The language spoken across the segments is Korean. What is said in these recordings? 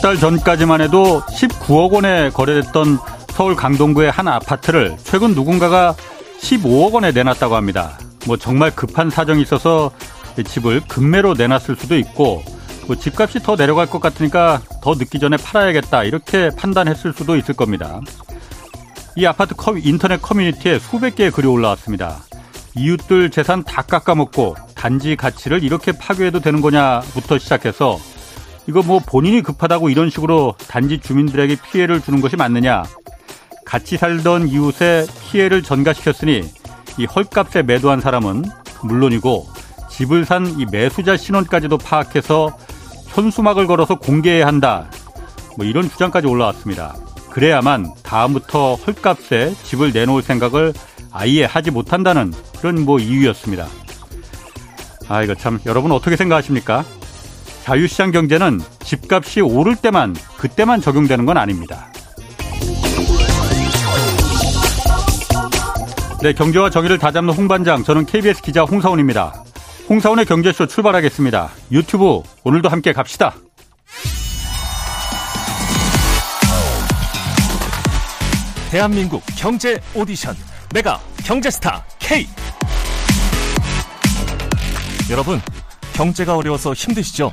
석 달 전까지만 해도 19억 원에 거래됐던 서울 강동구의 한 아파트를 최근 누군가가 15억 원에 내놨다고 합니다. 뭐 정말 급한 사정이 있어서 집을 급매로 내놨을 수도 있고 뭐 집값이 더 내려갈 것 같으니까 더 늦기 전에 팔아야겠다 이렇게 판단했을 수도 있을 겁니다. 이 아파트 인터넷 커뮤니티에 수백 개의 글이 올라왔습니다. 이웃들 재산 다 깎아먹고 단지 가치를 이렇게 파괴해도 되는 거냐부터 시작해서 이거 뭐 본인이 급하다고 이런 식으로 단지 주민들에게 피해를 주는 것이 맞느냐 같이 살던 이웃에 피해를 전가시켰으니 이 헐값에 매도한 사람은 물론이고 집을 산 이 매수자 신원까지도 파악해서 현수막을 걸어서 공개해야 한다. 뭐 이런 주장까지 올라왔습니다. 그래야만 다음부터 헐값에 집을 내놓을 생각을 아예 하지 못한다는 그런 뭐 이유였습니다. 아, 이거 참 여러분 어떻게 생각하십니까? 자유시장 경제는 집값이 오를 때만 그때만 적용되는 건 아닙니다. 네, 경제와 정의를 다잡는 홍반장, 저는 KBS 기자 홍사원입니다. 홍사원의 경제쇼 출발하겠습니다. 유튜브 오늘도 함께 갑시다. 대한민국 경제 오디션 메가 경제스타 K 여러분 경제가 어려워서 힘드시죠?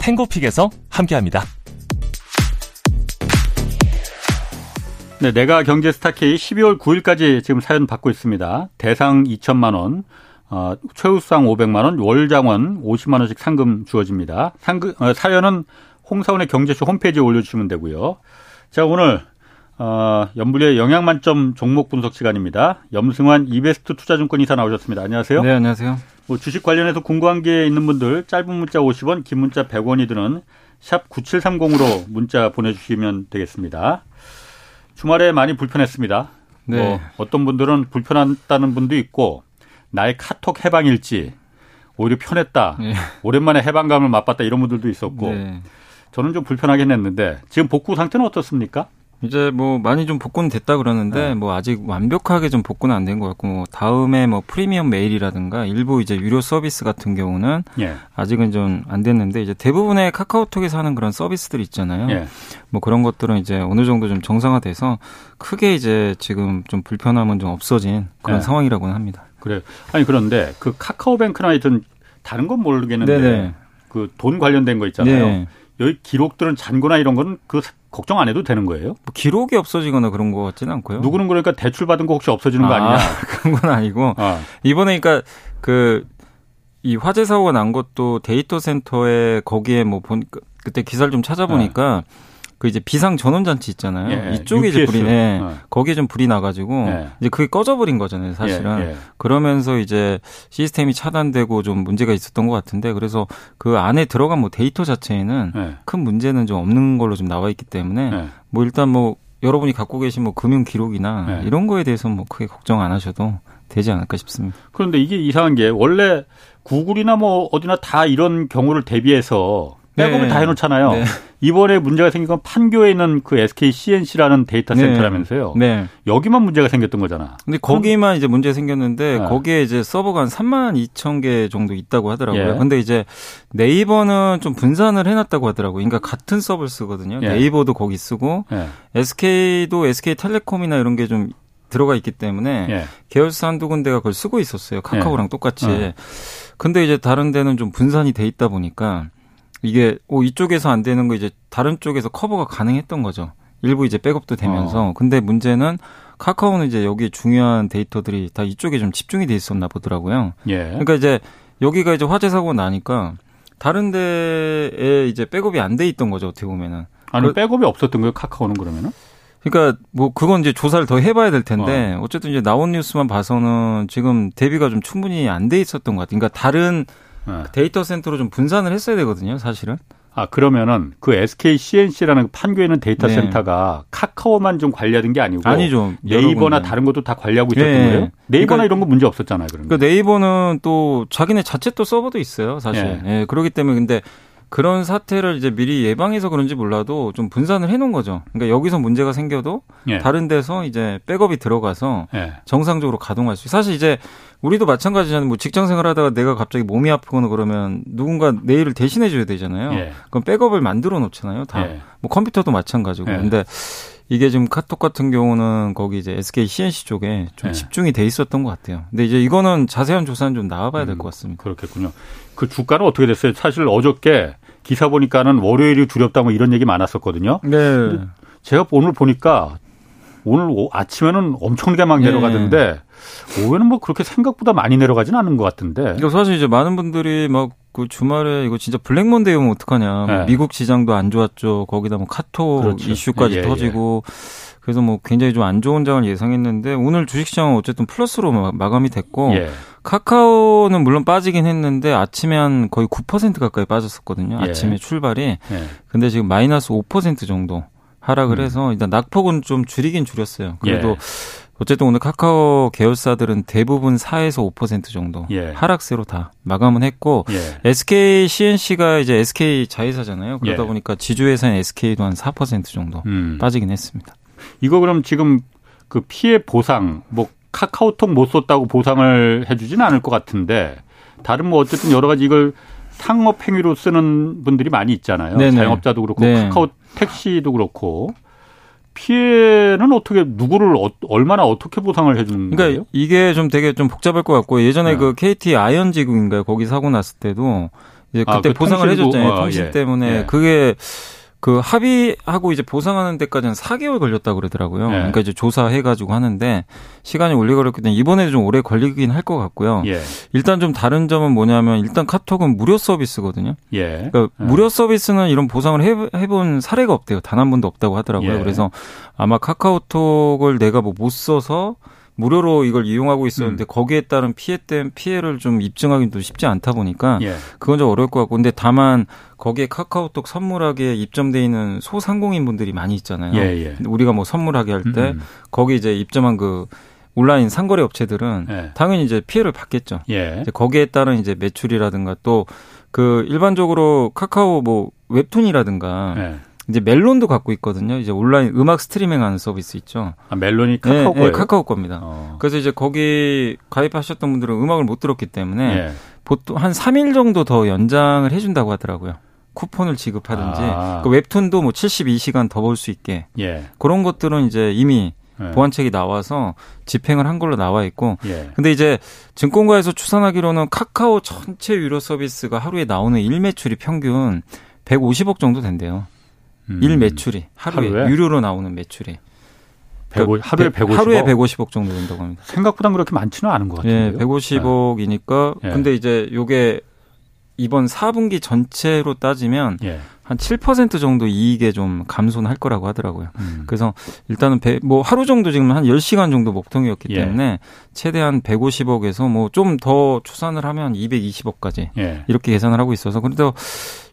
탱고픽에서 함께합니다. 네, 내가 경제 스타 K 12월 9일까지 지금 사연 받고 있습니다. 대상 2천만 원, 어, 최우수상 500만 원, 월장원 50만 원씩 상금 주어집니다. 상금 어, 사연은 홍사원의 경제쇼 홈페이지에 올려주시면 되고요. 자 오늘 어, 연불의 영양 만점 종목 분석 시간입니다. 염승환 이베스트 투자증권 이사 나오셨습니다. 안녕하세요. 네, 안녕하세요. 뭐 주식 관련해서 궁금한 게 있는 분들 짧은 문자 50원, 긴 문자 100원이 드는 샵 9730으로 문자 보내주시면 되겠습니다. 주말에 많이 불편했습니다. 네. 뭐 어떤 분들은 불편하다는 분도 있고 나의 카톡 해방일지 오히려 편했다. 네. 오랜만에 해방감을 맛봤다 이런 분들도 있었고 네. 저는 좀 불편하긴 했는데 지금 복구 상태는 어떻습니까? 이제 뭐 많이 좀 복구는 됐다 그러는데 네. 뭐 아직 완벽하게 좀 복구는 안 된 것 같고 뭐 다음에 뭐 프리미엄 메일이라든가 일부 이제 유료 서비스 같은 경우는 예. 아직은 좀 안 됐는데 이제 대부분의 카카오톡에서 하는 그런 서비스들 있잖아요. 예. 뭐 그런 것들은 이제 어느 정도 좀 정상화돼서 크게 이제 지금 좀 불편함은 좀 없어진 그런 예. 상황이라고는 합니다. 그래요. 아니 그런데 그 카카오뱅크나 하여튼 다른 건 모르겠는데 그 돈 관련된 거 있잖아요. 네. 여기 기록들은 잔고나 이런 거는 그 걱정 안 해도 되는 거예요? 뭐 기록이 없어지거나 그런 것 같지는 않고요. 누구는 그러니까 대출 받은 거 혹시 없어지는 아, 거 아니냐? 그런 건 아니고 아. 이번에 그러니까 그 이 화재 사고가 난 것도 데이터 센터에 거기에 뭐 본 그때 기사를 좀 찾아보니까 네. 그 이제 비상 전원 장치 있잖아요. 예, 이쪽에 UPS. 이제 불이 네, 어. 거기에 좀 불이 나가지고 예. 이제 그게 꺼져버린 거잖아요, 사실은. 예, 예, 그러면서 이제 시스템이 차단되고 좀 문제가 있었던 것 같은데 그래서 그 안에 들어간 뭐 데이터 자체에는 예. 큰 문제는 좀 없는 걸로 좀 나와 있기 때문에 예. 뭐 일단 뭐 여러분이 갖고 계신 뭐 금융 기록이나 이런 거에 대해서 뭐 크게 걱정 안 하셔도 되지 않을까 싶습니다. 그런데 이게 이상한 게 원래 구글이나 뭐 어디나 다 이런 경우를 대비해서 백업을 네. 다 해놓잖아요. 네. 이번에 문제가 생긴 건 판교에 있는 그 SK C&C라는 데이터 네. 센터라면서요. 네. 여기만 문제가 생겼던 거잖아. 근데 거기만 이제 문제 생겼는데 네. 거기에 이제 서버가 한 3만 2천 개 정도 있다고 하더라고요. 예. 근데 이제 네이버는 좀 분산을 해놨다고 하더라고요. 그러니까 같은 서버를 쓰거든요. 예. 네이버도 거기 쓰고 예. SK도 SK텔레콤이나 이런 게좀 들어가 있기 때문에 예. 계열사 한두 군데가 그걸 쓰고 있었어요. 카카오랑 예. 똑같이. 어. 근데 이제 다른 데는 좀 분산이 돼 있다 보니까 이게 오 이쪽에서 안 되는 거 이제 다른 쪽에서 커버가 가능했던 거죠. 일부 이제 백업도 되면서. 어. 근데 문제는 카카오는 이제 여기 중요한 데이터들이 다 이쪽에 좀 집중이 돼 있었나 보더라고요. 예. 그러니까 이제 여기가 이제 화재 사고 나니까 다른 데에 이제 백업이 안 돼 있던 거죠, 어떻게 보면은. 아니, 그, 백업이 없었던 거예요, 카카오는 그러면은? 그러니까 뭐 그건 이제 조사를 더 해봐야 될 텐데 어. 쨌든 이제 나온 뉴스만 봐서는 지금 대비가 좀 충분히 안 돼 있었던 것 같아요. 그러니까 다른 네. 데이터 센터로 좀 분산을 했어야 되거든요, 사실은. 아 그러면은 그 SK C&C라는 판교에 있는 데이터 네. 센터가 카카오만 좀 관리하던 게 아니고 아니죠. 네이버나 다른 것도 다 관리하고 있었던 네. 거예요? 네이버나 그러니까, 이런 거 문제 없었잖아요. 그러니까 네이버는 또 자기네 자체 또 서버도 있어요, 사실. 예. 네. 그렇기 때문에 근데 그런 사태를 이제 미리 예방해서 그런지 몰라도 좀 분산을 해놓은 거죠. 그러니까 여기서 문제가 생겨도 예. 다른 데서 이제 백업이 들어가서 예. 정상적으로 가동할 수. 사실 이제 우리도 마찬가지잖아요. 뭐 직장 생활하다가 내가 갑자기 몸이 아프거나 그러면 누군가 내 일을 대신해 줘야 되잖아요. 예. 그럼 백업을 만들어 놓잖아요. 다. 예. 뭐 컴퓨터도 마찬가지고. 예. 근데 이게 지금 카톡 같은 경우는 거기 이제 SK CNC 쪽에 좀 네. 집중이 돼 있었던 것 같아요. 근데 이제 이거는 자세한 조사는 좀 나와봐야 될것 음, 같습니다. 그렇겠군요. 그 주가는 어떻게 됐어요? 사실 어저께 기사 보니까는 월요일이 두렵다 뭐 이런 얘기 많았었거든요. 네. 제가 오늘 보니까 오늘 아침에는 엄청나게 막 네. 내려가던데 네. 오후에는 뭐 그렇게 생각보다 많이 내려가지는 않은 것 같은데. 이거 사실 이제 많은 분들이 막 그 주말에 이거 진짜 블랙먼데이 오면 어떡하냐. 뭐 네. 미국 시장도 안 좋았죠. 거기다 뭐 카톡 그렇죠. 이슈까지 예, 예, 터지고 예. 그래서 뭐 굉장히 좀 안 좋은 장을 예상했는데 오늘 주식시장은 어쨌든 플러스로 마감이 됐고 예. 카카오는 물론 빠지긴 했는데 아침에 한 거의 9% 가까이 빠졌었거든요. 예. 아침에 출발이. 예. 근데 지금 마이너스 5% 정도 하락을 음. 해서 일단 낙폭은 좀 줄이긴 줄였어요. 그래도 예. 어쨌든 오늘 카카오 계열사들은 대부분 4에서 5% 정도 예. 하락세로 다 마감은 했고 예. SK CNC가 이제 SK 자회사잖아요. 그러다 예. 보니까 지주회사인 SK도 한 4% 정도 음. 빠지긴 했습니다. 이거 그럼 지금 그 피해 보상 뭐 카카오톡 못 썼다고 보상을 해주지는 않을 것 같은데 다른 뭐 어쨌든 여러 가지 이걸 상업 행위로 쓰는 분들이 많이 있잖아요. 네네. 자영업자도 그렇고 네. 카카오 택시도 그렇고 피해는 어떻게 누구를 어, 얼마나 어떻게 보상을 해주는 그러니까 거예요? 이게 좀 되게 좀 복잡할 것 같고 예전에 네. 그 KT 아이언지국인가요? 거기 사고 났을 때도 이제 아, 그때 아, 그 보상을 해줬잖아요. 통신 예. 때문에 예. 그게 그 합의하고 이제 보상하는 데까지는 4개월 걸렸다 그러더라고요. 예. 그러니까 이제 조사해 가지고 하는데 시간이 오래 걸렸기 때문에 이번에도 좀 오래 걸리긴 할 것 같고요. 예. 일단 좀 다른 점은 뭐냐면 일단 카톡은 무료 서비스거든요. 예. 그러니까 예. 무료 서비스는 이런 보상을 해, 해본 사례가 없대요. 단 한 번도 없다고 하더라고요. 예. 그래서 아마 카카오톡을 내가 뭐 못 써서 무료로 이걸 이용하고 있었는데 음. 거기에 따른 피해 때 피해를 좀 입증하기도 쉽지 않다 보니까 예. 그건 좀 어려울 것 같고 근데 다만 거기에 카카오톡 선물하기에 입점돼 있는 소상공인 분들이 많이 있잖아요. 예, 예. 우리가 뭐 선물하게 할때 음, 음. 거기 이제 입점한 그 온라인 상거래 업체들은 예. 당연히 이제 피해를 받겠죠. 예. 이제 거기에 따른 이제 매출이라든가 또 그 일반적으로 카카오 뭐 웹툰이라든가 예. 이제 멜론도 갖고 있거든요. 이제 온라인 음악 스트리밍하는 서비스 있죠. 아, 멜론이 카카오 네, 네, 카카오 겁니다. 어. 그래서 이제 거기 가입하셨던 분들은 음악을 못 들었기 때문에 예. 보통 한 3일 정도 더 연장을 해준다고 하더라고요. 쿠폰을 지급하든지 아. 그 웹툰도 뭐 72시간 더 볼 수 있게 예. 그런 것들은 이제 이미 예. 보안책이 나와서 집행을 한 걸로 나와 있고 예. 근데 이제 증권가에서 추산하기로는 카카오 전체 유료 서비스가 하루에 나오는 일 매출이 평균 150억 정도 된대요. 음. 일 매출이 하루에, 하루에, 유료로 나오는 매출이 150, 하루에 150억 하루에 150억 정도 된다고 합니다. 생각보다 그렇게 많지는 않은 것 같아요. 예, 150억이니까 예. 근데 이제 요게 이번 4분기 전체로 따지면 예. 한7% 정도 이익에 좀 감소는 할 거라고 하더라고요. 음. 그래서 일단은 배, 뭐 하루 정도 지금 한 10시간 정도 목통이었기 예. 때문에 최대한 150억에서 뭐 좀 더 추산을 하면 220억까지 예. 이렇게 계산을 하고 있어서 그래도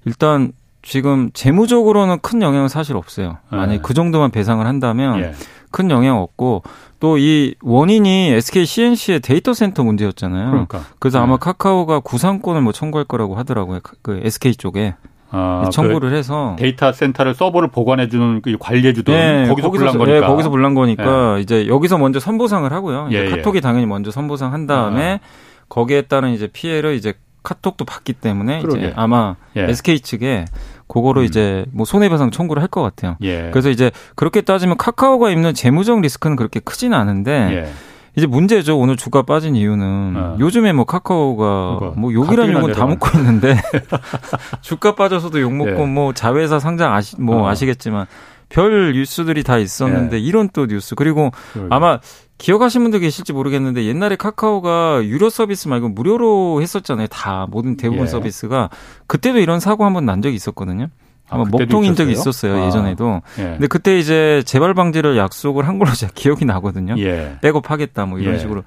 일단 지금 재무적으로는 큰 영향은 사실 없어요. 만약 네. 그 정도만 배상을 한다면 예. 큰 영향 없고 또 이 원인이 SK C&C의 데이터 센터 문제였잖아요. 그러니까. 그래서 네. 아마 카카오가 구상권을 뭐 청구할 거라고 하더라고요. 그 SK 쪽에. 아, 그 청구를 그 해서 데이터 센터를 서버를 보관해 주는 그 관리해 주던 네, 거기서, 거기서 불난 거니까. 네, 거기서 불난 거니까 네. 이제 여기서 먼저 선보상을 하고요. 이제 예, 예. 카톡이 예. 당연히 먼저 선보상 한 다음에 아. 거기에 따른 이제 피해를 이제 카톡도 받기 때문에 그러게. 이제 아마 예. SK 측에 그거로 음. 이제 뭐 손해배상 청구를 할 것 같아요. 예. 그래서 이제 그렇게 따지면 카카오가 입는 재무적 리스크는 그렇게 크지는 않은데 예. 이제 문제죠. 오늘 주가 빠진 이유는 어. 요즘에 뭐 카카오가 그러니까 뭐 욕이라는 욕은 다 먹고 있는데 주가 빠져서도 욕 먹고 예. 뭐 자회사 상장 아시 뭐 어. 아시겠지만 별 뉴스들이 다 있었는데 예. 이런 또 뉴스 그리고 그러게. 아마 기억하시는 분들 계실지 모르겠는데 옛날에 카카오가 유료 서비스 말고 무료로 했었잖아요. 다 모든 대부분 예. 서비스가 그때도 이런 사고 한 번 난 적이 있었거든요. 아마 목통인 적이 있었어요 아. 예전에도. 예. 근데 그때 이제 재발 방지를 약속을 한 걸로 제가 기억이 나거든요. 예. 백업하겠다 뭐 이런 예. 식으로.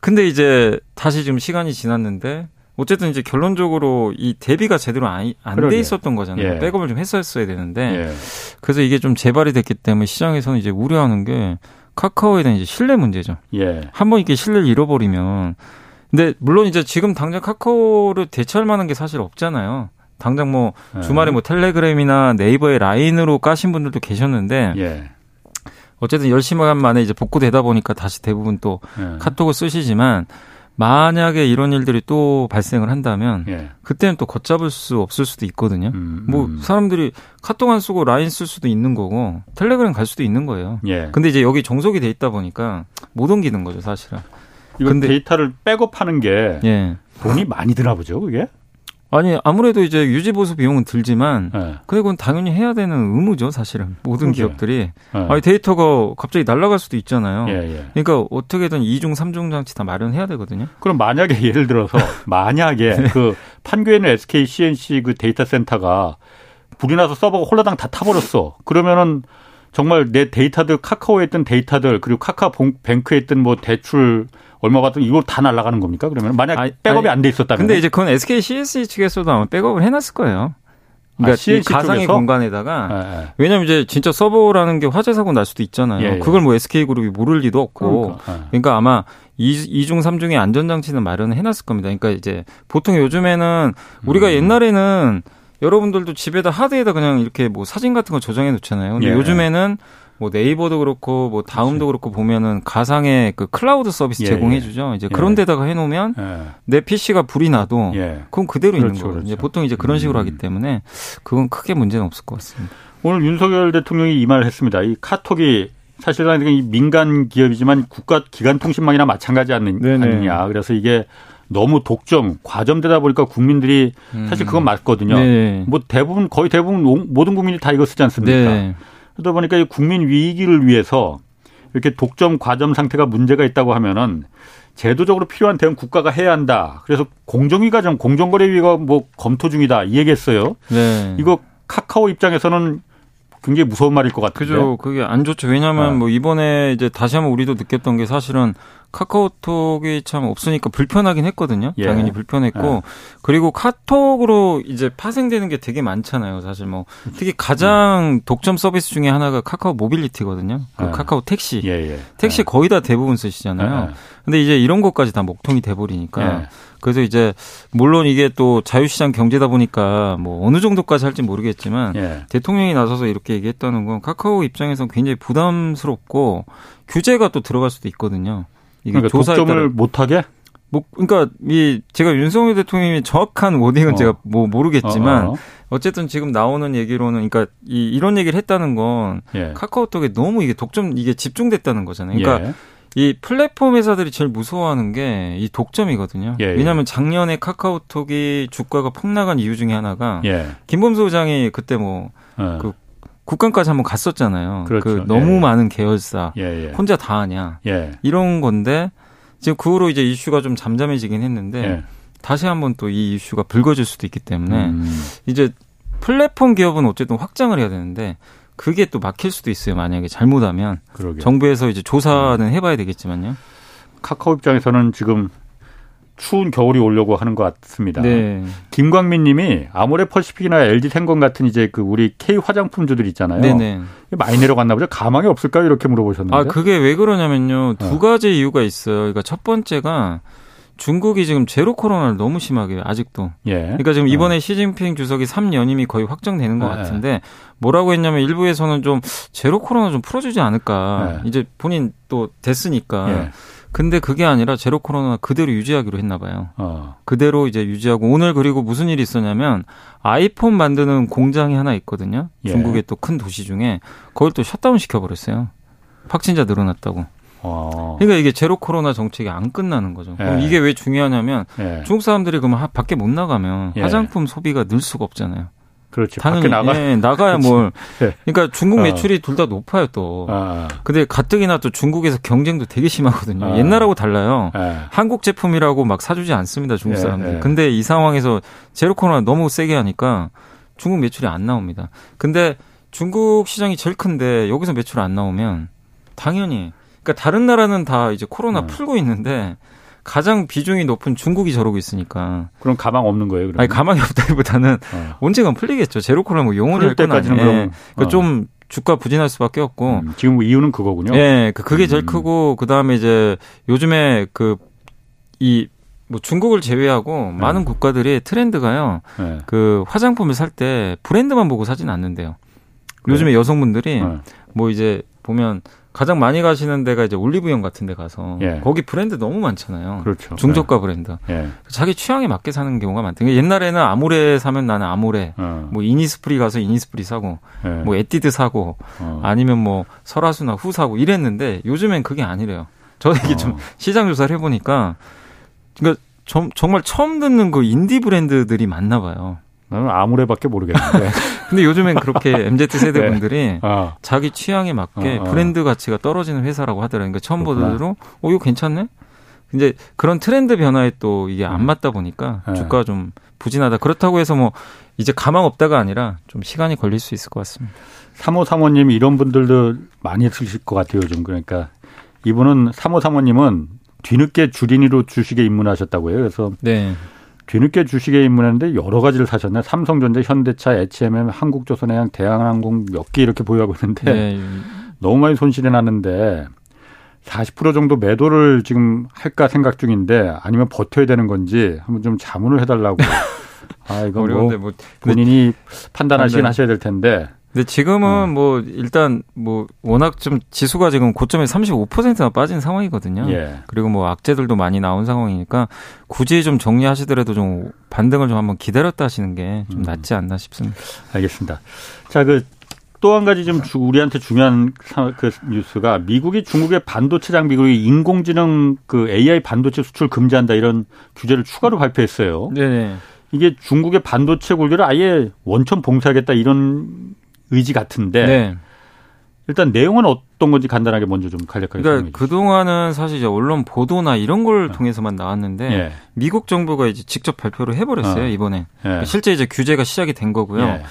근데 이제 다시 지금 시간이 지났는데 어쨌든 이제 결론적으로 이 대비가 제대로 안 돼 있었던 거잖아요. 예. 백업을 좀 했었어야 되는데 예. 그래서 이게 좀 재발이 됐기 때문에 시장에서는 이제 우려하는 게 카카오에 대한 이제 신뢰 문제죠. 예. 한번 이렇게 신뢰를 잃어버리면 근데 물론 이제 지금 당장 카카오를 대체할 만한 게 사실 없잖아요. 당장 뭐 예. 주말에 뭐 텔레그램이나 네이버의 라인으로 까신 분들도 계셨는데 예. 어쨌든 10시간 만에 이제 복구되다 보니까 다시 대부분 또 예. 카톡을 쓰시지만 만약에 이런 일들이 또 발생을 한다면 예. 그때는 또 걷잡을 수 없을 수도 있거든요. 음, 뭐 음. 뭐 사람들이 카톡 안 쓰고 라인 쓸 수도 있는 거고 텔레그램 갈 수도 있는 거예요. 예. 근데 이제 여기 종속이 돼 있다 보니까 못 옮기는 거죠, 사실은. 근데 데이터를 백업하는 게 예. 돈이 많이 드나 보죠, 그게? 아니 아무래도 이제 유지 보수 비용은 들지만 네. 근데 그건 당연히 해야 되는 의무죠 사실은 모든 그렇죠. 기업들이 네. 아니 데이터가 갑자기 날아갈 수도 있잖아요. 예, 예. 그러니까 어떻게든 2중 3중 장치 다 마련해야 되거든요. 그럼 만약에 예를 들어서 만약에 네. 그 판교에 있는 SK C&C 그 데이터 센터가 불이 나서 서버가 홀라당 다 타버렸어. 그러면은 정말 내 데이터들 카카오에 있던 데이터들 그리고 카카오 뱅크에 있던 뭐 대출 얼마 받든 이걸 다 날아가는 겁니까? 그러면 만약 아 백업이 안 돼 있었다면 근데 이제 그건 SK CSE 측에서도 아마 백업을 해놨을 거예요. 그러니까 아, 가상의 쪽에서? 공간에다가 네, 네. 왜냐면 이제 진짜 서버라는 게 화재 사고 날 수도 있잖아요. 예, 예. 그걸 뭐 SK 그룹이 모를 리도 없고 그러니까, 예. 그러니까 아마 2, 중 3중의 안전 장치는 마련을 해놨을 겁니다. 그러니까 이제 보통 요즘에는 우리가 음. 옛날에는 여러분들도 집에다 하드에다 그냥 이렇게 뭐 사진 같은 거 저장해 놓잖아요. 근데 예. 요즘에는 뭐 네이버도 그렇고 뭐 다음도 그렇지. 그렇고 보면은 가상의 그 클라우드 서비스 예, 제공해 주죠. 예. 이제 그런 예. 데다가 해 놓으면 예. 내 PC가 불이 나도 예. 그건 그대로 그렇죠, 있는 거예요. 그렇죠. 이제 보통 이제 그런 식으로 음. 하기 때문에 그건 크게 문제는 없을 것 같습니다. 오늘 윤석열 대통령이 이 말을 했습니다. 이 카톡이 사실상 민간 기업이지만 국가 기관 통신망이나 마찬가지 아니냐. 그래서 이게 너무 독점, 과점되다 보니까 국민들이 사실 그건 맞거든요. 네. 뭐 대부분 거의 대부분 모든 국민이 다 이거 쓰지 않습니까? 네. 그러다 보니까 이 국민 위기를 위해서 이렇게 독점 과점 상태가 문제가 있다고 하면은 제도적으로 필요한 대응 국가가 해야 한다. 그래서 공정위가 좀 공정거래위가 뭐 검토 중이다 이 얘기했어요. 네. 이거 카카오 입장에서는 굉장히 무서운 말일 것 같은데. 그죠. 그게 안 좋죠. 왜냐하면 네. 뭐 이번에 이제 다시 한번 우리도 느꼈던 게 사실은 카카오톡이 참 없으니까 불편하긴 했거든요. 예. 당연히 불편했고 예. 그리고 카톡으로 이제 파생되는 게 되게 많잖아요. 사실 뭐 특히 가장 독점 서비스 중에 하나가 카카오 모빌리티거든요. 그 예. 카카오 택시. 예, 예. 택시 예. 거의 다 대부분 쓰시잖아요. 근데 이제 이런 것까지 다 먹통이 돼 버리니까 그래서 이제 물론 이게 또 자유시장 경제다 보니까 뭐 어느 정도까지 할지 모르겠지만 대통령이 나서서 이렇게 얘기했다는 건 카카오 입장에서 굉장히 부담스럽고 규제가 또 들어갈 수도 있거든요. 그러니까 조사에 독점을 못하게? 뭐, 그러니까 이 제가 윤석열 대통령이 정확한 워딩은 어. 제가 뭐 모르겠지만 어, 어. 어 쨌든 지금 나오는 얘기로는 그러니까 이 이런 얘기를 했다는 건 예. 카카오톡에 너무 이게 독점 이게 집중됐다는 거잖아요. 그러니까 예. 이 플랫폼 회사들이 제일 무서워하는 게 이 독점이거든요. 예, 예. 왜냐하면 작년에 카카오톡이 주가가 폭락한 이유 중에 하나가 예. 김범수 의장이 그때 뭐그 어. 국감까지 한번 갔었잖아요. 그렇죠. 그 너무 예. 많은 계열사 예, 예. 혼자 다 하냐 예. 이런 건데 지금 그 후로 이제 이슈가 좀 잠잠해지긴 했는데 예. 다시 한번 또 이 이슈가 불거질 수도 있기 때문에 음. 이제 플랫폼 기업은 어쨌든 확장을 해야 되는데 그게 또 막힐 수도 있어요. 만약에 잘못하면 그러게. 정부에서 이제 조사는 음. 해봐야 되겠지만요. 카카오 입장에서는 지금 추운 겨울이 오려고 하는 것 같습니다. 네. 김광민 님이 아모레 퍼시픽이나 LG생건 같은 이제 그 우리 K 화장품주들 있잖아요. 네네. 많이 내려갔나 보죠. 가망이 없을까요? 이렇게 물어보셨는데. 아, 그게 왜 그러냐면요. 두 어. 가지 이유가 있어요. 그러니까 첫 번째가 중국이 지금 제로 코로나를 너무 심하게 아직도. 예. 그러니까 지금 이번에 어. 시진핑 주석이 3년임이 거의 확정되는 것 예. 같은데 뭐라고 했냐면 일부에서는 좀 제로 코로나 좀 풀어주지 않을까. 예. 이제 본인 또 됐으니까. 예. 근데 그게 아니라 제로 코로나 그대로 유지하기로 했나 봐요. 어. 그대로 이제 유지하고 오늘 그리고 무슨 일이 있었냐면 아이폰 만드는 공장이 하나 있거든요. 예. 중국의 또 큰 도시 중에 그걸 또 셧다운 시켜버렸어요. 확진자 늘어났다고. 어. 그러니까 이게 제로 코로나 정책이 안 끝나는 거죠. 예. 그럼 이게 왜 중요하냐면 예. 중국 사람들이 그러면 밖에 못 나가면 예. 화장품 소비가 늘 수가 없잖아요. 그렇지. 당연히 나가 예, 나가야 뭘. 예. 그러니까 중국 어. 매출이 어. 둘다 높아요 또. 아. 근데 가뜩이나 또 중국에서 경쟁도 되게 심하거든요. 아. 옛날하고 달라요. 예. 한국 제품이라고 막 사주지 않습니다 중국 예, 사람들. 예. 근데 이 상황에서 제로 코로나 너무 세게 하니까 중국 매출이 안 나옵니다. 근데 중국 시장이 제일 큰데 여기서 매출 안 나오면 당연히. 그러니까 다른 나라는 다 이제 코로나 음. 풀고 있는데 가장 비중이 높은 중국이 저러고 있으니까. 그럼 가망 없는 거예요, 그러면? 아니, 가망이 없다기보다는 어. 언젠간 풀리겠죠. 제로코로나 뭐 영원히 할 때까지는 예. 그럼 그러니까 어. 좀 주가 부진할 수밖에 없고. 음, 지금 이유는 그거군요. 예, 그 그게 제일 음. 크고 그 다음에 이제 요즘에 그 이 뭐 중국을 제외하고 네. 많은 국가들이 트렌드가요. 네. 그 화장품을 살 때 브랜드만 보고 사진 않는데요. 그래? 요즘에 여성분들이 네. 뭐 이제 보면 가장 많이 가시는 데가 이제 올리브영 같은 데 가서 예. 거기 브랜드 너무 많잖아요. 그렇죠. 중저가 예. 브랜드. 예. 자기 취향에 맞게 사는 경우가 많대요. 그러니까 옛날에는 아모레 사면 나는 아모레, 어. 뭐 이니스프리 가서 이니스프리 사고, 예. 뭐 에뛰드 사고, 어. 아니면 뭐 설화수나 후 사고 이랬는데 요즘엔 그게 아니래요. 저 이게 어. 좀 시장 조사를 해보니까 그러니까 정, 정말 처음 듣는 그 인디 브랜드들이 많나 봐요. 나는 아무래밖에 모르겠는데. 근데 요즘엔 그렇게 MZ 세대 네. 분들이 어. 자기 취향에 맞게 어, 어. 브랜드 가치가 떨어지는 회사라고 하더라고요. 그러니까 처음 보더라도 어 이거 괜찮네. 이제 그런 트렌드 변화에 또 이게 안 음. 맞다 보니까 네. 주가 좀 부진하다. 그렇다고 해서 뭐 이제 가망 없다가 아니라 좀 시간이 걸릴 수 있을 것 같습니다. 3호 사모님 이런 분들도 많이 쓰실 것 같아요. 요즘 그러니까 이분은 3호 사모님은 뒤늦게 주린이로 주식에 입문하셨다고요. 그래서 네. 뒤늦게 주식에 입문했는데 여러 가지를 사셨네. 삼성전자, 현대차, H&M, 한국조선해양, 대한항공 몇 개 이렇게 보유하고 있는데 네. 너무 많이 손실이 나는데 40% 정도 매도를 지금 할까 생각 중인데 아니면 버텨야 되는 건지 한번 좀 자문을 해달라고. 아 이거 뭐, 뭐 본인이 판단하시긴 하셔야 될 텐데. 근데 지금은 음. 뭐 일단 뭐 워낙 좀 지수가 지금 고점에 35%나 빠진 상황이거든요. 예. 그리고 뭐 악재들도 많이 나온 상황이니까 굳이 좀 정리하시더라도 좀 반등을 좀 한번 기다렸다 하시는 게좀 음. 낫지 않나 싶습니다. 알겠습니다. 자, 그 또 한 가지 좀 우리한테 중요한 그 뉴스가 미국이 중국의 반도체 장비 그리고 인공지능 그 AI 반도체 수출 금지한다 이런 규제를 추가로 발표했어요. 네. 이게 중국의 반도체 굴기를 아예 원천 봉쇄하겠다 이런 의지 같은데 네. 일단 내용은 어떤 건지 간단하게 먼저 좀 간략하게 그러니까 그 동안은 사실 이제 언론 보도나 이런 걸 어. 통해서만 나왔는데 예. 미국 정부가 이제 직접 발표를 해버렸어요 어. 이번에 예. 그러니까 실제 이제 규제가 시작이 된 거고요. 예.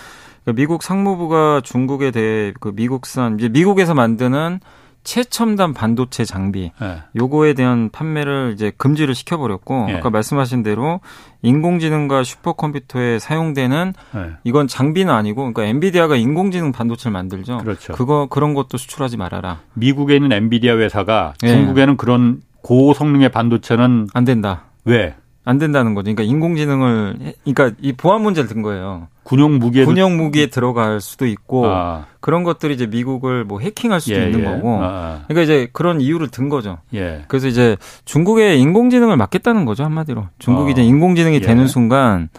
그러니까 미국 상무부가 중국에 대해 그 미국산 이제 미국에서 만드는 최첨단 반도체 장비 네. 요거에 대한 판매를 이제 금지를 시켜버렸고 네. 아까 말씀하신 대로 인공지능과 슈퍼컴퓨터에 사용되는 네. 이건 장비는 아니고 그러니까 엔비디아가 인공지능 반도체를 만들죠. 그렇죠. 그거 그런 것도 수출하지 말아라. 미국에 있는 엔비디아 회사가 중국에는 그런 고성능의 반도체는 안 된다. 왜? 안 된다는 거죠. 그러니까 인공지능을 그러니까 이 보안 문제를 든 거예요. 군용 무기에 군용 무기에 들어갈 수도 있고 아. 그런 것들이 이제 미국을 뭐 해킹할 수도 예, 있는 예. 거고. 아, 아. 그러니까 이제 그런 이유를 든 거죠. 예. 그래서 이제 중국의 인공지능을 막겠다는 거죠 한마디로. 중국이 어. 이제 인공지능이 예. 되는 순간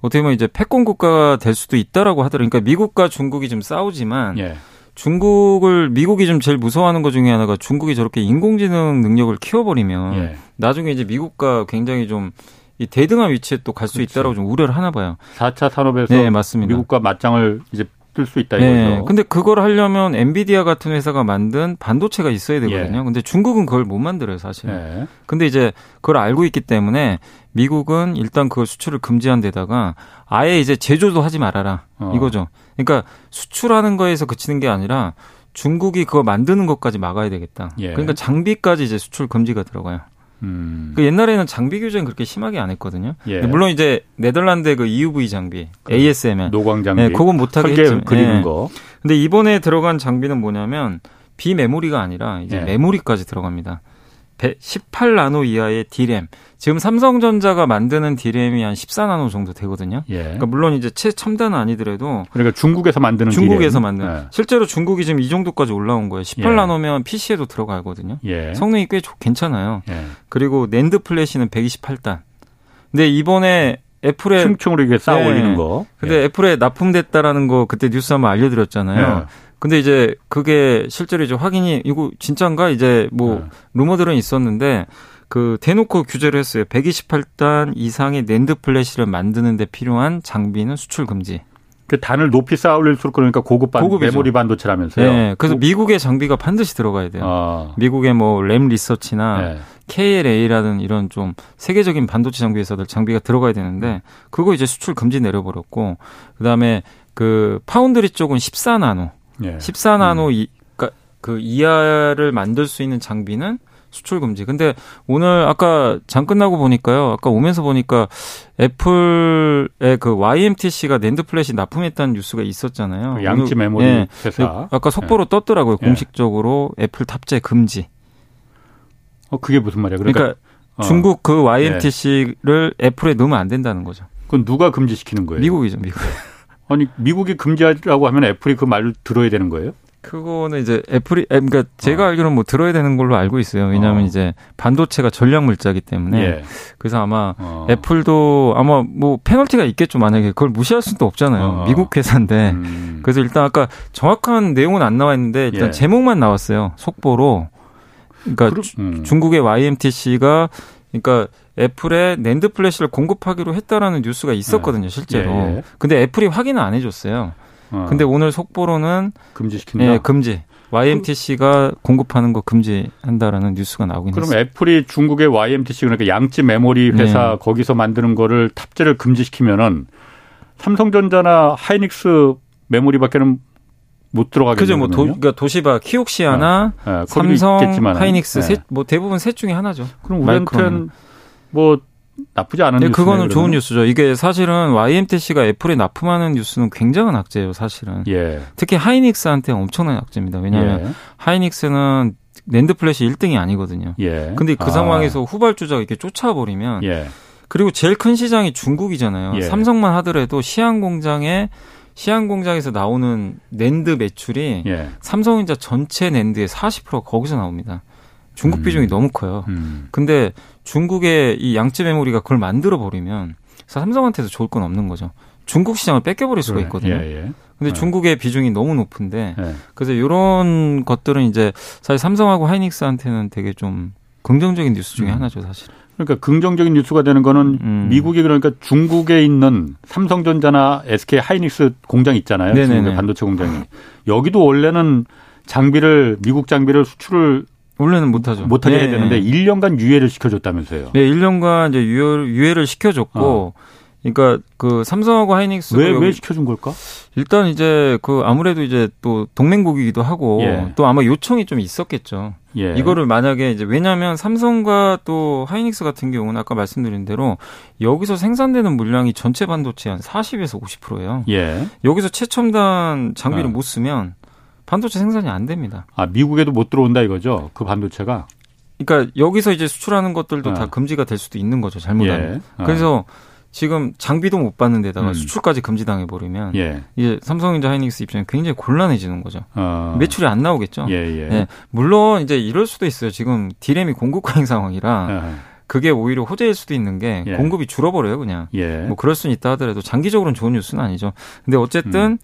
어떻게 보면 이제 패권 국가가 될 수도 있다라고 하더라고요. 그러니까 미국과 중국이 좀 싸우지만. 예. 중국을 미국이 좀 제일 무서워하는 것 중에 하나가 중국이 저렇게 인공지능 능력을 키워버리면 예. 나중에 이제 미국과 굉장히 좀 이 대등한 위치에 또 갈 수 있다라고 좀 우려를 하나 봐요. 4차 산업에서 네, 맞습니다. 미국과 맞짱을 이제 뜰수 있다 이거죠. 네. 근데 그걸 하려면 엔비디아 같은 회사가 만든 반도체가 있어야 되거든요. 예. 근데 중국은 그걸 못 만들어요, 사실. 예. 근데 이제 그걸 알고 있기 때문에 미국은 일단 그걸 수출을 금지한 데다가 아예 이제 제조도 하지 말아라. 어. 이거죠. 그러니까 수출하는 거에서 그치는 게 아니라 중국이 그거 만드는 것까지 막아야 되겠다. 예. 그러니까 장비까지 이제 수출 금지가 들어가요. 음. 그 옛날에는 장비 규제는 그렇게 심하게 안 했거든요. 예. 물론 이제 네덜란드 그 EUV 장비, 그 ASML, 노광 장비, 네, 그건 못하게 했지만, 그리는 예. 거. 근데 이번에 들어간 장비는 뭐냐면 비메모리가 아니라 이제 예. 메모리까지 들어갑니다. 18나노 이하의 D램. 지금 삼성전자가 만드는 D램이 한 14나노 정도 되거든요. 예. 그러니까 물론 이제 최첨단은 아니더라도 그러니까 중국에서 만드는 중국에서 만드는 예. 실제로 중국이 지금 이 정도까지 올라온 거예요. 18나노면 예. PC에도 들어가거든요. 예. 성능이 꽤 괜찮아요. 예. 그리고 낸드 플래시는 128단. 근데 이번에 애플에 층층으로 이게 쌓아 올리는 거. 근데 애플에 납품됐다라는 거 그때 뉴스 한번 알려드렸잖아요. 근데 이제 그게 실제로 이제 확인이 이거 진짠가 이제 뭐 네. 루머들은 있었는데 그 대놓고 규제를 했어요. 128단 이상의 낸드 플래시를 만드는 데 필요한 장비는 수출 금지. 그 단을 높이 쌓아 올릴수록 그러니까 고급 반, 메모리 반도체라면서요. 네. 그래서 고... 미국의 장비가 반드시 들어가야 돼요. 아. 미국의 뭐 램 리서치나 네. KLA라든 이런 좀 세계적인 반도체 장비 회사들 장비가 들어가야 되는데 그거 이제 수출 금지 내려버렸고 그다음에 그 파운드리 쪽은 14나노 예. 14나노 음. 이, 그러니까 그 이하를 만들 수 있는 장비는 수출 금지. 근데 오늘 아까 장 끝나고 보니까요. 아까 오면서 보니까 애플의 그 YMTC가 낸드 플래시 납품했다는 뉴스가 있었잖아요. 그 양쯔 메모리 네. 회사. 아까 속보로 네. 떴더라고요. 예. 공식적으로 애플 탑재 금지. 어 그게 무슨 말이야? 그러니까, 그러니까 어. 중국 그 YMTC를 네. 애플에 넣으면 안 된다는 거죠. 그건 누가 금지시키는 거예요? 미국이죠, 미국. 아니 미국이 금지하라고 하면 애플이 그 말을 들어야 되는 거예요? 그거는 이제 애플이 그러니까 제가 어. 알기로는 뭐 들어야 되는 걸로 알고 있어요. 왜냐하면 어. 이제 반도체가 전략 물자기 때문에 예. 그래서 아마 어. 애플도 아마 뭐 페널티가 있겠죠. 만약에 그걸 무시할 수도 없잖아요. 어. 미국 회사인데 음. 그래서 일단 아까 정확한 내용은 안 나와 있는데 일단 예. 제목만 나왔어요. 속보로 그러니까 음. 중국의 YMTC가 그러니까 애플에 낸드 플래시를 공급하기로 했다라는 뉴스가 있었거든요, 예. 실제로. 예, 예. 근데 애플이 확인은 안 해줬어요. 어. 근데 오늘 속보로는 금지시킨다. 네, 금지. YMTC가 공급하는 거 금지한다라는 뉴스가 나오긴 그럼 했어요. 애플이 중국의 YMTC 그러니까 양쯔 메모리 회사 네. 거기서 만드는 거를 탑재를 금지시키면은 삼성전자나 하이닉스 메모리밖에는 못 들어가게 그죠. 뭐 도, 그러니까 도시바, 키옥시아나 어. 네, 삼성, 하이닉스 네. 셋, 뭐 대부분 셋 중에 하나죠. 그럼 우리한테는 뭐 나쁘지 않은 네, 그거는 그러면? 좋은 뉴스죠. 이게 사실은 YMTC가 애플에 납품하는 뉴스는 굉장한 악재예요, 사실은. 예. 특히 하이닉스한테 엄청난 악재입니다. 왜냐하면 예. 하이닉스는 NAND flash 1등이 아니거든요. 예. 근데 그 아. 상황에서 후발주자가 이렇게 쫓아버리면 예. 그리고 제일 큰 시장이 중국이잖아요. 예. 삼성만 하더라도 시안 공장에 시안 공장에서 나오는 낸드 매출이 예. 삼성전자 전체 NAND의 40% 거기서 나옵니다. 중국 음. 비중이 너무 커요. 음. 근데 중국의 이 양쯔 메모리가 그걸 만들어 버리면 삼성한테도 좋을 건 없는 거죠. 중국 시장을 뺏겨버릴 수가 있거든요. 예, 예. 근데 예. 중국의 비중이 너무 높은데 예. 그래서 이런 것들은 이제 사실 삼성하고 하이닉스한테는 되게 좀 긍정적인 뉴스 중에 음. 하나죠, 사실. 그러니까 긍정적인 뉴스가 되는 거는 음. 미국이 그러니까 중국에 있는 삼성전자나 SK 하이닉스 공장 있잖아요. 네네네. 반도체 공장이. 여기도 원래는 장비를 미국 장비를 수출을 원래는 못하죠. 못하게 네. 해야 되는데 1년간 유예를 시켜줬다면서요. 네, 1년간 이제 유예, 유예를 시켜줬고, 어. 그러니까 그 삼성하고 하이닉스 왜 왜 시켜준 걸까? 일단 이제 그 아무래도 이제 또 동맹국이기도 하고 예. 또 아마 요청이 좀 있었겠죠. 예. 이거를 만약에 이제 왜냐하면 삼성과 또 하이닉스 같은 경우는 아까 말씀드린 대로 여기서 생산되는 물량이 전체 반도체 한 40에서 50%예요. 예. 여기서 최첨단 장비를 어. 못 쓰면 반도체 생산이 안 됩니다. 아, 미국에도 못 들어온다 이거죠? 그 반도체가? 그러니까 여기서 이제 수출하는 것들도 네. 다 금지가 될 수도 있는 거죠. 잘못하면. 예. 어. 그래서 지금 장비도 못 받는 데다가 음. 수출까지 금지당해 버리면 예. 이제 삼성전자 하이닉스 입장에 굉장히 곤란해지는 거죠. 어. 매출이 안 나오겠죠. 예, 예. 예, 물론 이제 이럴 수도 있어요. 지금 디램이 공급 과잉 상황이라 예. 그게 오히려 호재일 수도 있는 게 예. 공급이 줄어버려요, 그냥. 뭐 그럴 수는 있다 하더라도 장기적으로는 좋은 뉴스는 아니죠. 근데 어쨌든 음.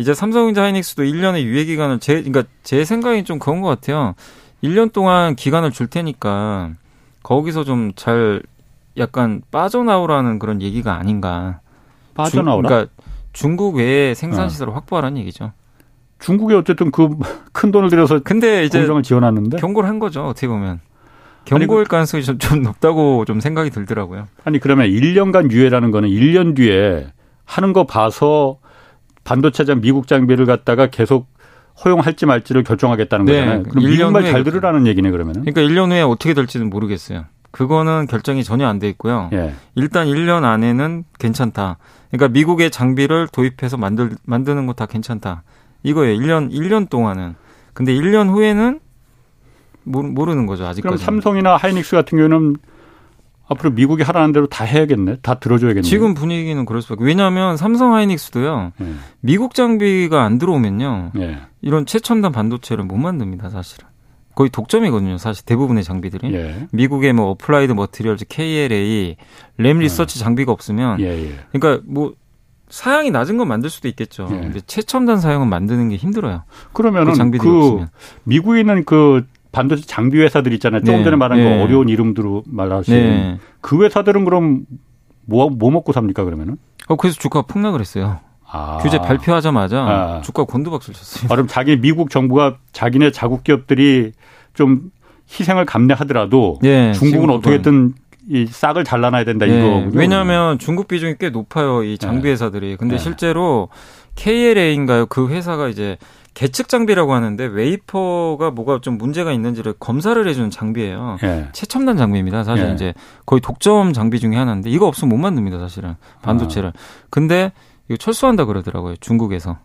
이제 삼성전자 하이닉스도 1년의 유예 기간을 제 그러니까 제 생각이 좀 그런 것 같아요. 1년 동안 기간을 줄 테니까 거기서 좀 잘 약간 빠져나오라는 그런 얘기가 아닌가. 빠져나오라. 주, 그러니까 중국 외에 생산 시설을 어. 확보하라는 얘기죠. 중국이 어쨌든 그 큰 돈을 들여서 근데 이제 공장을 지원하는데 경고를 한 거죠. 어떻게 보면. 경고일 그 가능성이 좀, 좀 높다고 좀 생각이 들더라고요. 아니 그러면 1년간 유예라는 거는 1년 뒤에 하는 거 봐서 반도체장 미국 장비를 갖다가 계속 허용할지 말지를 결정하겠다는 네. 거잖아요. 그럼 미국 말잘 들으라는 얘기네 그러면은. 그러니까 1년 후에 어떻게 될지는 모르겠어요. 그거는 결정이 전혀 안 돼 있고요. 예. 일단 1년 안에는 괜찮다. 그러니까 미국의 장비를 도입해서 만들 만드는 거 다 괜찮다. 이거예요. 1년 1년 동안은. 근데 1년 후에는 모르는 거죠, 아직까지. 그럼 삼성이나 하이닉스 같은 경우는 앞으로 미국이 하라는 대로 다 해야겠네. 다 들어줘야겠네. 지금 분위기는 그럴 수밖에. 왜냐하면 삼성 하이닉스도요. 네. 미국 장비가 안 들어오면요. 네. 이런 최첨단 반도체를 못 만듭니다. 사실은. 거의 독점이거든요. 사실 대부분의 장비들이. 예. 미국의 뭐 Applied Materials KLA, Lam 네. Research 장비가 없으면 예, 예. 그러니까 뭐 사양이 낮은 건 만들 수도 있겠죠. 예. 근데 최첨단 사양은 만드는 게 힘들어요. 그러면은 그, 그. 미국에 그 반도체 장비 회사들 있잖아요. 조금 네. 전에 말한 그 네. 그 어려운 이름들로 말하신 네. 그 회사들은 그럼 뭐, 뭐 먹고 삽니까 그러면은? 어 그래서 주가가 폭락을 했어요. 아. 규제 발표하자마자 아. 주가 곤두박질 쳤어요. 아, 그럼 자기 미국 정부가 자기네 자국 기업들이 좀 희생을 감내하더라도 네, 중국은 어떻게든 이 싹을 잘라놔야 된다 네, 이거. 왜냐하면 중국 비중이 꽤 높아요 이 장비 네. 회사들이. 근데 네. 실제로 KLA인가요? 그 회사가 이제 계측 장비라고 하는데 웨이퍼가 뭐가 좀 문제가 있는지를 검사를 해주는 장비예요. 예. 최첨단 장비입니다. 사실 예. 이제 거의 독점 장비 중에 하나인데 이거 없으면 못 만듭니다. 사실은 반도체를. 아. 근데 이거 철수한다 그러더라고요. 중국에서.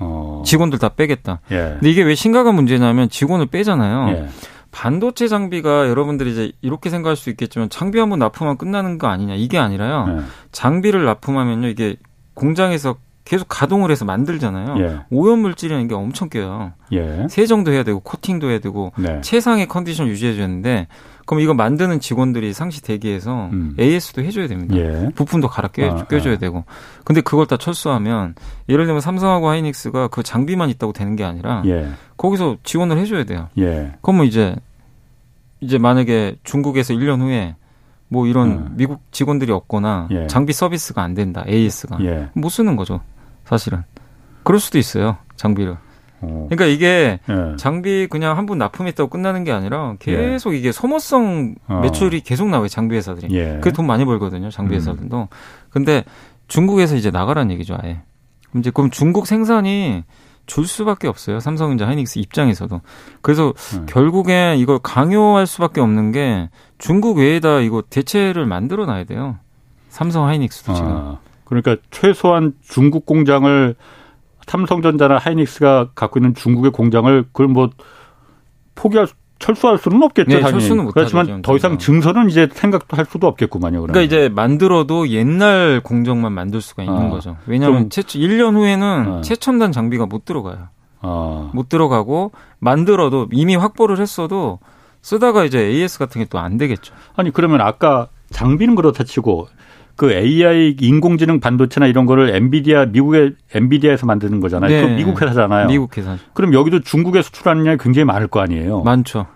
어. 직원들 다 빼겠다. 예. 근데 이게 왜 심각한 문제냐면 직원을 빼잖아요. 예. 반도체 장비가 여러분들이 이제 이렇게 생각할 수 있겠지만 장비 한 번 납품하면 끝나는 거 아니냐 이게 아니라요. 예. 장비를 납품하면요 이게 공장에서 계속 가동을 해서 만들잖아요. 예. 오염 물질이라는 게 엄청 껴요. 예. 세정도 해야 되고 코팅도 해야 되고 네. 최상의 컨디션 유지해 주는데 그럼 이거 만드는 직원들이 상시 대기해서 음. AS도 해줘야 됩니다. 예. 부품도 갈아 껴, 아, 껴줘야 아. 되고. 근데 그걸 다 철수하면 예를 들면 삼성하고 하이닉스가 그 장비만 있다고 되는 게 아니라 예. 거기서 지원을 해줘야 돼요. 예. 그러면 이제 이제 만약에 중국에서 1년 후에 뭐 이런 음. 미국 직원들이 없거나 예. 장비 서비스가 안 된다 AS가 예. 못 쓰는 거죠 사실은 그럴 수도 있어요 장비를 어. 그러니까 이게 예. 장비 그냥 한 번 납품했다고 끝나는 게 아니라 계속 예. 이게 소모성 어. 매출이 계속 나와요 장비 회사들이. 예. 그게 돈 많이 벌거든요 장비 음. 회사들도. 음. 근데 중국에서 이제 나가라는 얘기죠 아예. 이제 그럼 중국 생산이 줄 수밖에 없어요. 삼성전자 하이닉스 입장에서도. 그래서 음. 결국엔 이걸 강요할 수밖에 없는 게 중국 외에다 이거 대체를 만들어 놔야 돼요. 삼성 하이닉스도 지금. 아, 그러니까 최소한 중국 공장을 삼성전자나 하이닉스가 갖고 있는 중국의 공장을 그걸 뭐 포기할 철수할 수는 없겠죠. 네, 당연히. 철수는 못 그렇지만 더 이상 증설은 이제 생각도 할 수도 없겠구만요. 그러면. 그러니까 이제 만들어도 옛날 공정만 만들 수가 있는 아, 거죠. 왜냐하면 최, 1년 후에는 아. 최첨단 장비가 못 들어가요. 아. 못 들어가고 만들어도 이미 확보를 했어도 쓰다가 이제 AS 같은 게 또 안 되겠죠. 아니 그러면 아까 장비는 그렇다 치고 그 AI 인공지능 반도체나 이런 거를 엔비디아 미국의 엔비디아에서 만드는 거잖아요. 네. 그 미국 회사잖아요. 미국 회사. 그럼 여기도 중국에 수출하는 게 굉장히 많을 거 아니에요. 많죠.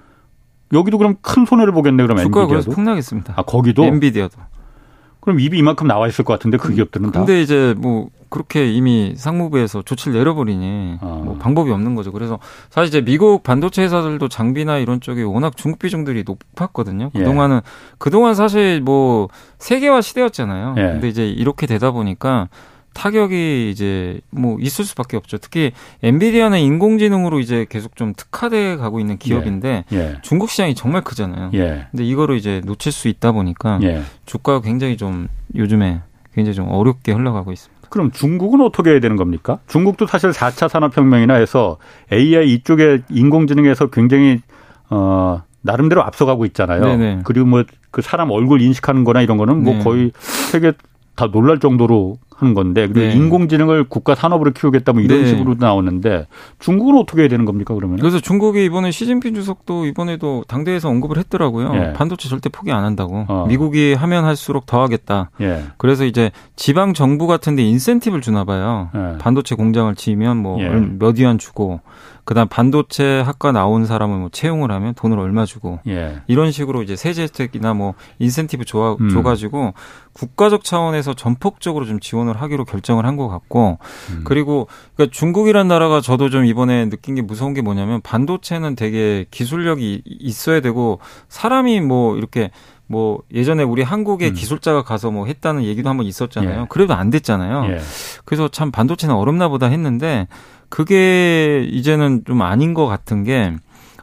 여기도 그럼 큰 손해를 보겠네 그럼 엔비디아도. 폭락했습니다. 아 거기도 엔비디아도. 그럼 입이 이만큼 나와 있을 것 같은데 그 기업들은 다. 근데 이제 뭐 그렇게 이미 상무부에서 조치를 내려버리니 어. 뭐 방법이 없는 거죠. 그래서 사실 이제 미국 반도체 회사들도 장비나 이런 쪽에 워낙 중국 비중들이 높았거든요. 예. 그동안은 예. 그동안 사실 뭐 세계화 시대였잖아요. 예. 근데 이제 이렇게 되다 보니까 타격이 이제 뭐 있을 수밖에 없죠. 특히 엔비디아는 인공지능으로 이제 계속 좀 특화돼 가고 있는 기업인데 예. 예. 중국 시장이 정말 크잖아요. 예. 근데 이거를 이제 놓칠 수 있다 보니까 예. 주가가 굉장히 좀 요즘에 굉장히 좀 어렵게 흘러가고 있습니다. 그럼 중국은 어떻게 해야 되는 겁니까? 중국도 사실 4차 산업혁명이나 해서 AI 이쪽에 인공지능에서 굉장히 어 나름대로 앞서가고 있잖아요. 네네. 그리고 뭐 그 사람 얼굴 인식하는 거나 이런 거는 뭐 네. 거의 세계 다 놀랄 정도로 하는 건데 그리고 네. 인공지능을 국가 산업으로 키우겠다 뭐 이런 네. 식으로 나오는데 중국은 어떻게 해야 되는 겁니까 그러면? 그래서 중국이 이번에 시진핑 주석도 이번에도 당대에서 언급을 했더라고요. 예. 반도체 절대 포기 안 한다고. 어. 미국이 하면 할수록 더 하겠다. 예. 그래서 이제 지방 정부 같은데 인센티브를 주나 봐요. 예. 반도체 공장을 지으면 뭐몇 예. 위안 주고 그다음 반도체 학과 나온 사람을 뭐 채용을 하면 돈을 얼마 주고 예. 이런 식으로 이제 세제 혜택이나 뭐 인센티브 줘, 음. 줘가지고 국가적 차원에서 전폭적으로 좀 지원을 하기로 결정을 한 것 같고 음. 그리고 그러니까 중국이란 나라가 저도 좀 이번에 느낀 게 무서운 게 뭐냐면 반도체는 되게 기술력이 있어야 되고 사람이 뭐 이렇게 뭐 예전에 우리 한국의 음. 기술자가 가서 뭐 했다는 얘기도 한번 있었잖아요. 예. 그래도 안 됐잖아요. 예. 그래서 참 반도체는 어렵나 보다 했는데 그게 이제는 좀 아닌 것 같은 게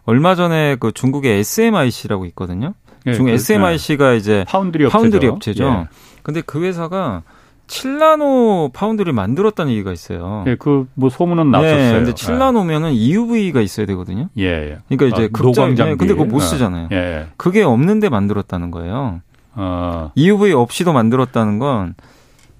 얼마 전에 그 중국의 SMIC라고 있거든요. 예, 그, SMIC가 예. 이제 파운드리 업체죠. 파운드리 업체죠. 예. 근데 그 회사가 7나노 foundry를 만들었다는 얘기가 있어요. 예, 그 뭐 소문은 났었어요. 예, 근데 7나노면은 EUV가 있어야 되거든요. 예, 예. 그러니까 이제 아, 극자외선 예, 근데 그거 못 쓰잖아요. 예, 예. 그게 없는데 만들었다는 거예요. 어. EUV 없이도 만들었다는 건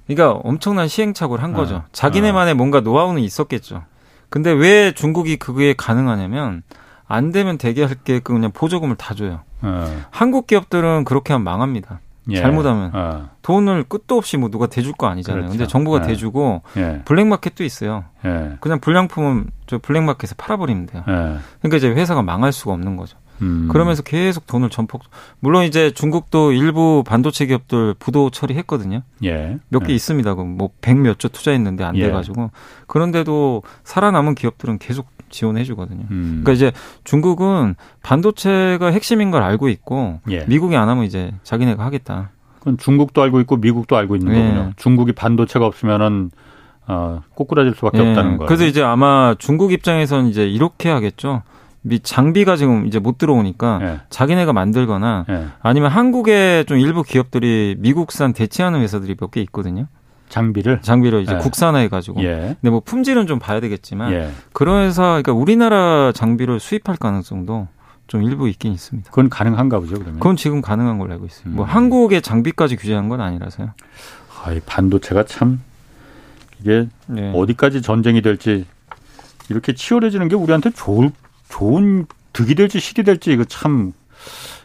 그러니까 엄청난 시행착오를 한 거죠. 어. 자기네만의 어. 뭔가 노하우는 있었겠죠. 근데 왜 중국이 그게 가능하냐면 안 되면 대기할 게 그냥 보조금을 다 줘요. 어. 한국 기업들은 그렇게 하면 망합니다. 예. 잘못하면 어. 돈을 끝도 없이 뭐 누가 대줄 거 아니잖아요. 그렇죠. 근데 정부가 예. 대주고 예. 블랙마켓도 있어요. 예. 그냥 불량품은 저 블랙마켓에 팔아버리면 돼요. 예. 그러니까 이제 회사가 망할 수가 없는 거죠. 음. 그러면서 계속 돈을 전폭 물론 이제 중국도 일부 반도체 기업들 부도 처리했거든요. 예. 몇개 예. 있습니다. 뭐백 몇 조 투자했는데 안 예. 돼가지고 그런데도 살아남은 기업들은 계속 지원해 주거든요. 음. 그러니까 이제 중국은 반도체가 핵심인 걸 알고 있고 예. 미국이 안 하면 이제 자기네가 하겠다. 그건 중국도 알고 있고 미국도 알고 있는 예. 거군요. 중국이 반도체가 없으면은 어, 꼬꾸라질 수밖에 예. 없다는 거예요. 그래서 이제 아마 중국 입장에서는 이제 이렇게 하겠죠. 미 장비가 지금 이제 못 들어오니까 예. 자기네가 만들거나 예. 아니면 한국의 좀 일부 기업들이 미국산 대체하는 회사들이 몇 개 있거든요. 장비를 장비를 이제 예. 국산화해 가지고. 예. 근데 뭐 품질은 좀 봐야 되겠지만 예. 그런 회사 그러니까 우리나라 장비를 수입할 가능성도 좀 일부 있긴 있습니다. 그건 가능한가 보죠, 그러면? 그건 지금 가능한 걸로 알고 있어요. 뭐 음. 뭐 한국의 장비까지 규제한 건 아니라서요. 아, 이 반도체가 참 이게 네. 어디까지 전쟁이 될지 이렇게 치열해지는 게 우리한테 좋을 좋은 득이 될지 실이 될지 이거 참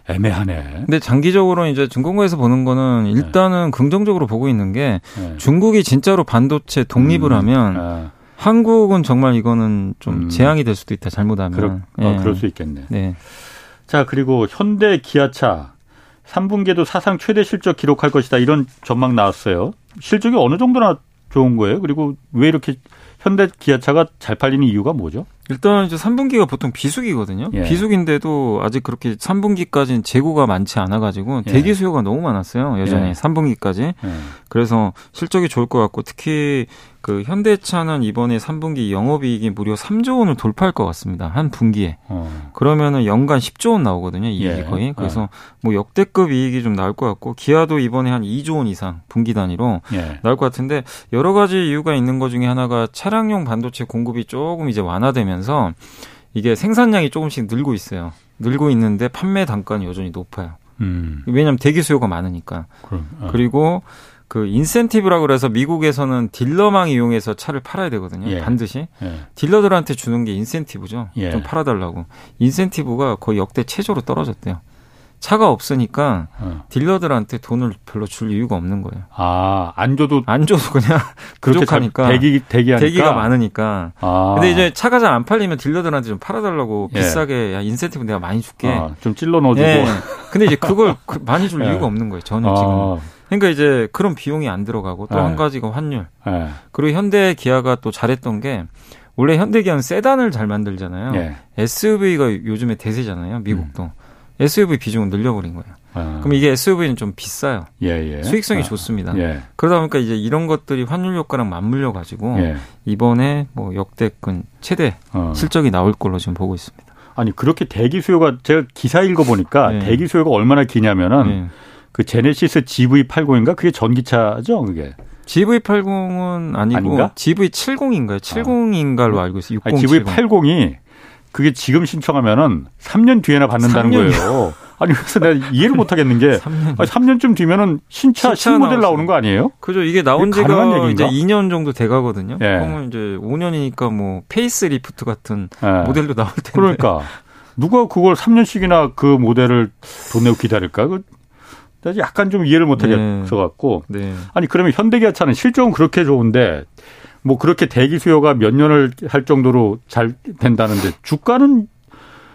애매하네. 근데 장기적으로 이제 중공구에서 보는 거는 네. 일단은 네. 긍정적으로 보고 있는 게 네. 중국이 진짜로 반도체 독립을 음, 하면 네. 한국은 정말 이거는 좀 음. 재앙이 될 수도 있다 잘못하면. 그러, 네. 어, 그럴 수 있겠네. 네. 자 그리고 현대 기아차 3분기에도 사상 최대 실적 기록할 것이다 이런 전망 나왔어요. 실적이 어느 정도나 좋은 거예요? 그리고 왜 이렇게 현대 기아차가 잘 팔리는 이유가 뭐죠? 일단 이제 3분기가 보통 비수기거든요. 예. 비수기인데도 아직 그렇게 3분기까지는 재고가 많지 않아 가지고 예. 대기 수요가 너무 많았어요. 여전히 예. 3분기까지. 예. 그래서 실적이 좋을 것 같고 특히 그 현대차는 이번에 3분기 영업이익이 무려 3조 원을 돌파할 것 같습니다. 한 분기에. 어. 그러면은 연간 10조 원 나오거든요. 이익이 예. 거의. 그래서 어. 뭐 역대급 이익이 좀 나올 것 같고 기아도 이번에 한 2조 원 이상 분기 단위로 예. 나올 것 같은데 여러 가지 이유가 있는 것 중에 하나가 차량용 반도체 공급이 조금 이제 완화되면서 이게 생산량이 조금씩 늘고 있어요. 늘고 있는데 판매 단가는 여전히 높아요. 음. 왜냐하면 대기 수요가 많으니까. 그럼, 어. 그리고 그 인센티브라고 그래서 미국에서는 딜러망 이용해서 차를 팔아야 되거든요. 예. 반드시. 예. 딜러들한테 주는 게 인센티브죠. 예. 좀 팔아달라고. 인센티브가 거의 역대 최저로 떨어졌대요. 차가 없으니까 어. 딜러들한테 돈을 별로 줄 이유가 없는 거예요. 아, 안 줘도 안 줘도 그냥 부족하니까 대기 대기하니까 대기가 많으니까. 아. 근데 이제 차가 잘 안 팔리면 딜러들한테 좀 팔아 달라고 예. 비싸게 야, 인센티브 내가 많이 줄게. 아, 좀 찔러 넣어 주고. 예. 근데 이제 그걸 그 많이 줄 예. 이유가 없는 거예요. 지금. 아. 그러니까 이제 그런 비용이 안 들어가고 또한 네. 가지가 환율. 네. 그리고 현대 기아가 또 잘했던 게 원래 현대 기아는 세단을 잘 만들잖아요. 네. SUV가 요즘에 대세잖아요. 미국도. 음. SUV 비중을 늘려버린 거예요. 아. 그럼 이게 SUV는 좀 비싸요. 예, 예. 수익성이 아. 좋습니다. 예. 그러다 보니까 이제 이런 것들이 환율 효과랑 맞물려 가지고 예. 이번에 뭐 역대급 최대 어. 실적이 나올 걸로 지금 보고 있습니다. 아니 그렇게 대기 수요가 제가 기사 읽어 보니까 네. 대기 수요가 얼마나 기냐면은 네. 그 제네시스 GV80인가 그게 전기차죠, 그게. GV80은 아니고 아닌가? GV70인가요? 70인가로 아. 알고 있어요. 60, 아니, GV80이 그게 지금 신청하면은 3년 뒤에나 받는다는 3년 거예요. 아니 그래서 내가 이해를 못 하겠는 게 3년. 3년쯤 뒤면은 신차 신모델 나오는 거 아니에요? 그죠. 이게 나온 지가 이제 2년 정도 돼 가거든요. 예. 그러면 이제 5년이니까 뭐 페이스 리프트 같은 예. 모델도 나올 텐데. 그러니까 누가 그걸 3년씩이나 그 모델을 돈 내고 기다릴까? 그 약간 좀 이해를 못 하겠어 갖고. 네. 네. 아니 그러면 현대기아차는 실적은 그렇게 좋은데 뭐 그렇게 대기 수요가 몇 년을 할 정도로 잘 된다는데 주가는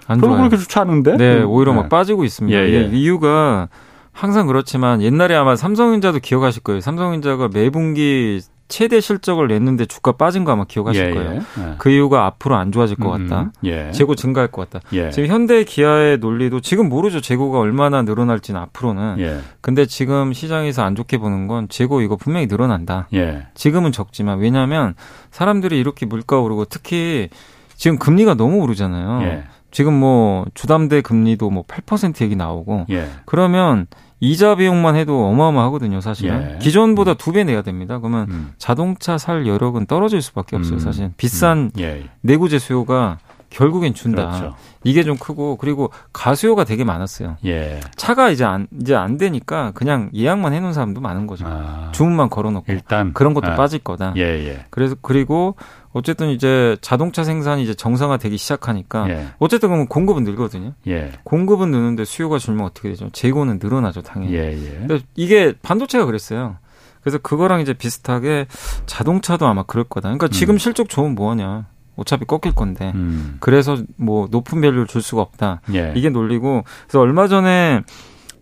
별로 그렇게 좋지 않은데? 네, 오히려 네. 막 빠지고 있습니다. 예, 예. 이유가 항상 그렇지만 옛날에 아마 삼성전자도 기억하실 거예요. 삼성전자가 매 분기 최대 실적을 냈는데 주가 빠진 거 아마 기억하실 예, 거예요. 예. 예. 그 이유가 앞으로 안 좋아질 것 음, 같다. 예. 재고 증가할 것 같다. 예. 지금 현대 기아의 논리도 지금 모르죠. 재고가 얼마나 늘어날지는 앞으로는. 예. 근데 지금 시장에서 안 좋게 보는 건 재고 이거 분명히 늘어난다. 지금은 적지만 왜냐하면 사람들이 이렇게 물가 오르고 특히 지금 금리가 너무 오르잖아요. 지금 뭐 주담대 금리도 뭐 8% 얘기 나오고 그러면 이자 비용만 해도 어마어마하거든요, 사실은. 예. 기존보다 두 배 내야 됩니다. 그러면 음. 자동차 살 여력은 떨어질 수밖에 없어요, 음. 사실. 비싼 음. 예. 내구재 수요가 결국엔 준다. 그렇죠. 이게 좀 크고 그리고 가수요가 되게 많았어요. 예. 차가 이제 안 이제 안 되니까 그냥 예약만 해놓은 사람도 많은 거죠. 아. 주문만 걸어놓고 일단 그런 것도 아. 빠질 거다. 예, 예. 그래서 그리고 어쨌든 이제 자동차 생산이 이제 정상화되기 시작하니까 예. 어쨌든 그러면 공급은 늘거든요. 예. 공급은 느는데 수요가 줄면 어떻게 되죠? 재고는 늘어나죠, 당연히. 예, 예. 이게 반도체가 그랬어요. 그래서 그거랑 이제 비슷하게 자동차도 아마 그럴 거다. 그러니까 지금 음. 실적 좋으면 뭐하냐. 어차피 꺾일 건데. 음. 그래서 뭐 높은 value를 줄 수가 없다. 예. 이게 논리고. 그래서 얼마 전에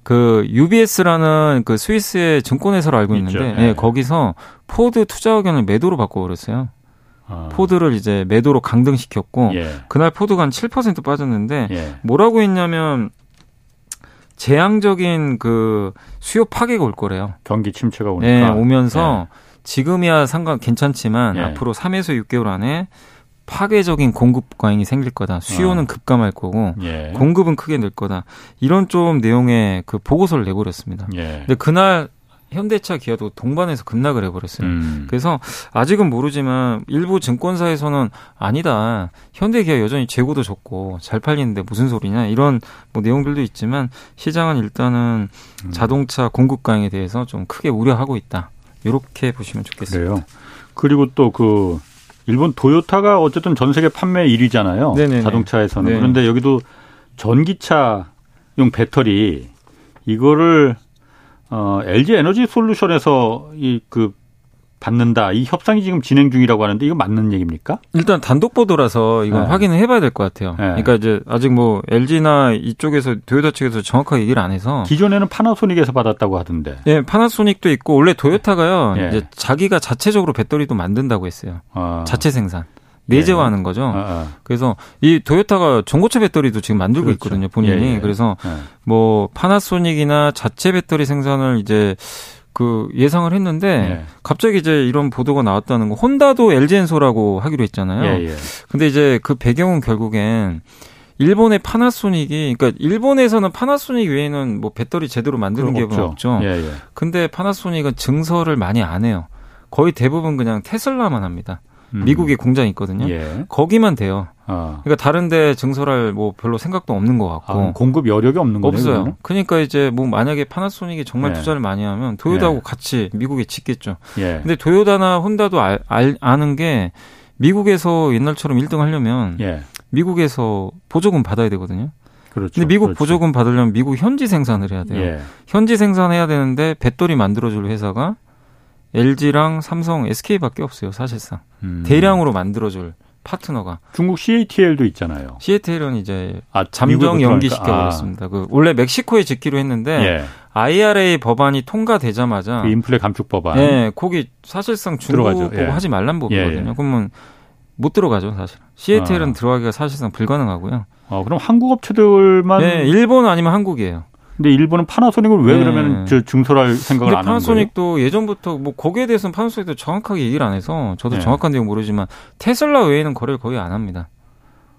그 UBS라는 그 스위스의 증권회사를 알고 있는데 예. 예, 거기서 포드 투자 의견을 매도로 바꿔버렸어요. 아. 포드를 이제 매도로 강등시켰고 예. 그날 포드가 한 7% 빠졌는데 예. 뭐라고 했냐면 재앙적인 그 수요 파괴가 올 거래요. 경기 침체가 오니까. 네, 오면서 예. 지금이야 상관 괜찮지만 예. 앞으로 3에서 6개월 안에 파괴적인 공급 과잉이 생길 거다. 수요는 어. 급감할 거고 예. 공급은 크게 늘 거다. 이런 좀 내용의 그 보고서를 내버렸습니다. 예. 근데 그날 현대차 기아도 동반해서 급락을 해버렸어요. 음. 그래서 아직은 모르지만 일부 증권사에서는 아니다. 현대 기아 여전히 재고도 적고 잘 팔리는데 무슨 소리냐 이런 뭐 내용들도 있지만 시장은 일단은 음. 자동차 공급 강에 대해서 좀 크게 우려하고 있다. 이렇게 보시면 좋겠습니다. 그래요. 그리고 또 그 일본 도요타가 어쨌든 전 세계 판매 1위잖아요. 네네네. 자동차에서는. 네. 그런데 여기도 전기차용 배터리 이거를 어, LG 에너지 솔루션에서 이 그 받는다. 이 협상이 지금 진행 중이라고 하는데 이거 맞는 얘기입니까? 일단 단독 보도라서 이건 네. 확인을 해봐야 될 것 같아요. 네. 그러니까 이제 아직 뭐 LG나 이쪽에서 도요타 측에서 정확하게 얘기를 안 해서 기존에는 파나소닉에서 받았다고 하던데. 네, 파나소닉도 있고 원래 도요타가요. 네. 이제 자기가 자체적으로 배터리도 만든다고 했어요. 아. 자체 생산. 내재화하는 거죠. 아, 아. 그래서 이 도요타가 전고체 배터리도 지금 만들고 그렇죠. 있거든요, 본인이. 예, 예. 그래서 예. 뭐 파나소닉이나 자체 배터리 생산을 이제 그 예상을 했는데 예. 갑자기 이제 이런 보도가 나왔다는 거. 혼다도 LG엔소라고 하기로 했잖아요. 예, 예. 근데 이제 그 배경은 결국엔 일본의 파나소닉이 그러니까 일본에서는 파나소닉 외에는 뭐 배터리 제대로 만드는 기업은 없죠. 예, 예. 근데 파나소닉은 증설을 많이 안 해요. 거의 대부분 그냥 테슬라만 합니다. 음. 미국에 공장이 있거든요. 예. 거기만 돼요. 아. 그러니까 다른데 증설할 뭐 별로 생각도 없는 것 같고 아, 공급 여력이 없는 거예요. 없어요. 그러면? 그러니까 이제 뭐 만약에 파나소닉이 정말 예. 투자를 많이 하면 도요다하고 예. 같이 미국에 짓겠죠. 예. 근데 도요다나 혼다도 알, 알, 아는 게 미국에서 옛날처럼 1등 하려면 예. 미국에서 보조금 받아야 되거든요. 그렇죠. 근데 미국 그렇죠. 보조금 받으려면 미국 현지 생산을 해야 돼요. 예. 현지 생산해야 되는데 배터리 만들어줄 회사가 LG랑 삼성, SK밖에 없어요, 사실상. 음. 대량으로 만들어줄 파트너가. 중국 CATL도 있잖아요. CATL은 이제 아, 잠정 연기시켜 버렸습니다. 아. 그 원래 멕시코에 짓기로 했는데 예. IRA 법안이 통과되자마자 그 인플레 감축 법안. 예, 거기 사실상 중국 들어가죠. 보고 예. 하지 말란 법이거든요. 예, 예. 그러면 못 들어가죠, 사실. CATL은 아. 들어가기가 사실상 불가능하고요. 아, 그럼 한국 업체들만 네, 일본 아니면 한국이에요. 근데 일본은 파나소닉을 왜 네. 그러면 저 증설할 생각을 안 하는 거예요? 파나소닉도 예전부터 뭐 거기에 대해서는 파나소닉도 정확하게 얘기를 안 해서 저도 네. 정확한 내용 모르지만 테슬라 외에는 거래를 거의 안 합니다.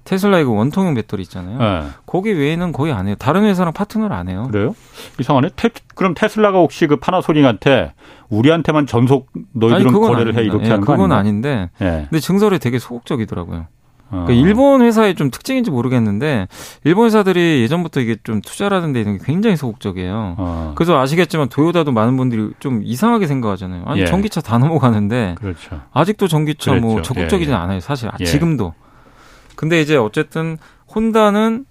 테슬라 이거 원통형 배터리 있잖아요. 네. 거기 외에는 거의 안 해요. 다른 회사랑 파트너를 안 해요. 그래요? 이상하네. 테, 그럼 테슬라가 혹시 그 파나소닉한테 우리한테만 전속 너희들은 아니, 거래를 아닙니다. 해 이렇게 예, 하는 거 그건 아닌데. 예. 근데 증설에 되게 소극적이더라고요. 그러니까 일본 회사의 좀 특징인지 모르겠는데 일본 회사들이 예전부터 이게 좀 투자라는 데 이런 게 굉장히 소극적이에요. 어. 그래서 아시겠지만 도요다도 많은 분들이 좀 이상하게 생각하잖아요. 아니 예. 전기차 다 넘어가는데 그렇죠. 아직도 전기차 뭐 그렇죠. 뭐 적극적이진 예, 예. 않아요. 사실 예. 지금도. 근데 이제 어쨌든 혼다는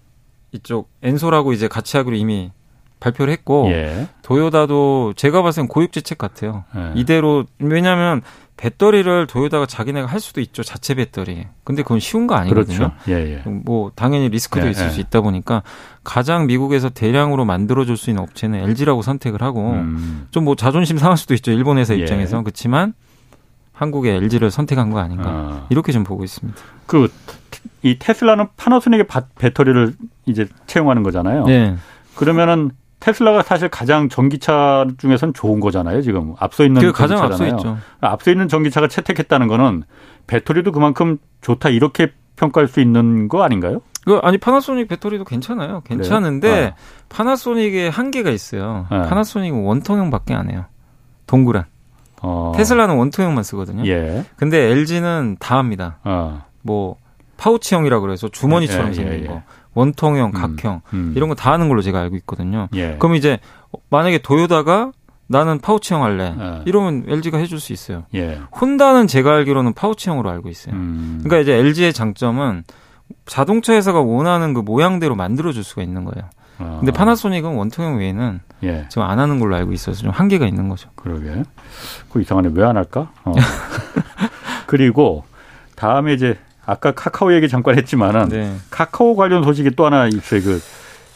이쪽 엔소라고 이제 같이 하기로 이미 발표를 했고 예. 도요다도 제가 봤을 땐 고육지책 같아요. 예. 이대로 왜냐하면 배터리를 도요다가 자기네가 할 수도 있죠 자체 배터리. 근데 그건 쉬운 거 아니거든요. 그렇죠. 예, 예. 뭐 당연히 리스크도 예, 있을 예. 수 있다 보니까 가장 미국에서 대량으로 만들어 줄 수 있는 업체는 LG라고 선택을 하고 음. 좀뭐 자존심 상할 수도 있죠 일본 회사 예. 입장에서 그렇지만 한국의 LG를 선택한 거 아닌가 아. 이렇게 좀 보고 있습니다. 그 이 테슬라는 파나소닉의 배터리를 이제 채용하는 거잖아요. 네. 그러면은 테슬라가 사실 가장 전기차 중에선 좋은 거잖아요. 지금 앞서 있는 그 가장 앞서 있죠. 앞서 있는 전기차가 채택했다는 거는 배터리도 그만큼 좋다 이렇게 평가할 수 있는 거 아닌가요? 그 아니 파나소닉 배터리도 괜찮아요. 괜찮은데 네. 파나소닉의 한계가 있어요. 네. 파나소닉은 원통형밖에 안 해요. 동그란. 어. 테슬라는 원통형만 쓰거든요. 예. 근데 LG는 다 합니다. 어. 뭐 파우치형이라 그래서 주머니처럼 예, 예 생긴 예, 거. 원통형, 음, 각형 음. 이런 거 다 하는 걸로 제가 알고 있거든요. 예. 그럼 이제 만약에 도요다가 나는 파우치형 할래. 예. 이러면 LG가 해줄 수 있어요. 예. 혼다는 제가 알기로는 파우치형으로 알고 있어요. 음. 그러니까 이제 LG의 장점은 자동차 회사가 원하는 그 모양대로 만들어줄 수가 있는 거예요. 아. 근데 파나소닉은 원통형 외에는 예. 지금 안 하는 걸로 알고 있어서 좀 한계가 있는 거죠. 그러게. 그 이상하네. 왜 안 할까? 어. 그리고 다음에 이제 아까 카카오 얘기 잠깐 했지만은 네. 카카오 관련 소식이 또 하나 있어요. 그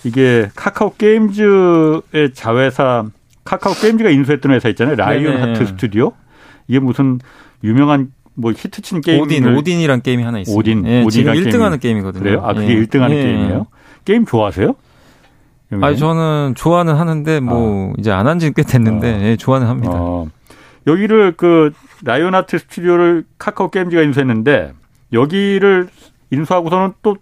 이게 카카오 게임즈의 자회사 카카오 게임즈가 인수했던 회사 있잖아요. 라이온 네네. 하트 스튜디오. 이게 무슨 유명한 뭐 히트친 게임 오딘 오딘이란 게임이 하나 있어요. 오딘 예, 오딘 1등하는 게임 이거든요. 그래요? 아 그게 예. 1등하는 예. 게임이에요? 게임 좋아하세요? 아니 저는 좋아는 하는데 뭐 어. 이제 안 한 지는 꽤 됐는데 어. 예, 좋아는 합니다. 어. 여기를 그 라이온하트 스튜디오를 카카오 게임즈가 인수했는데 여기를 인수하고서는 또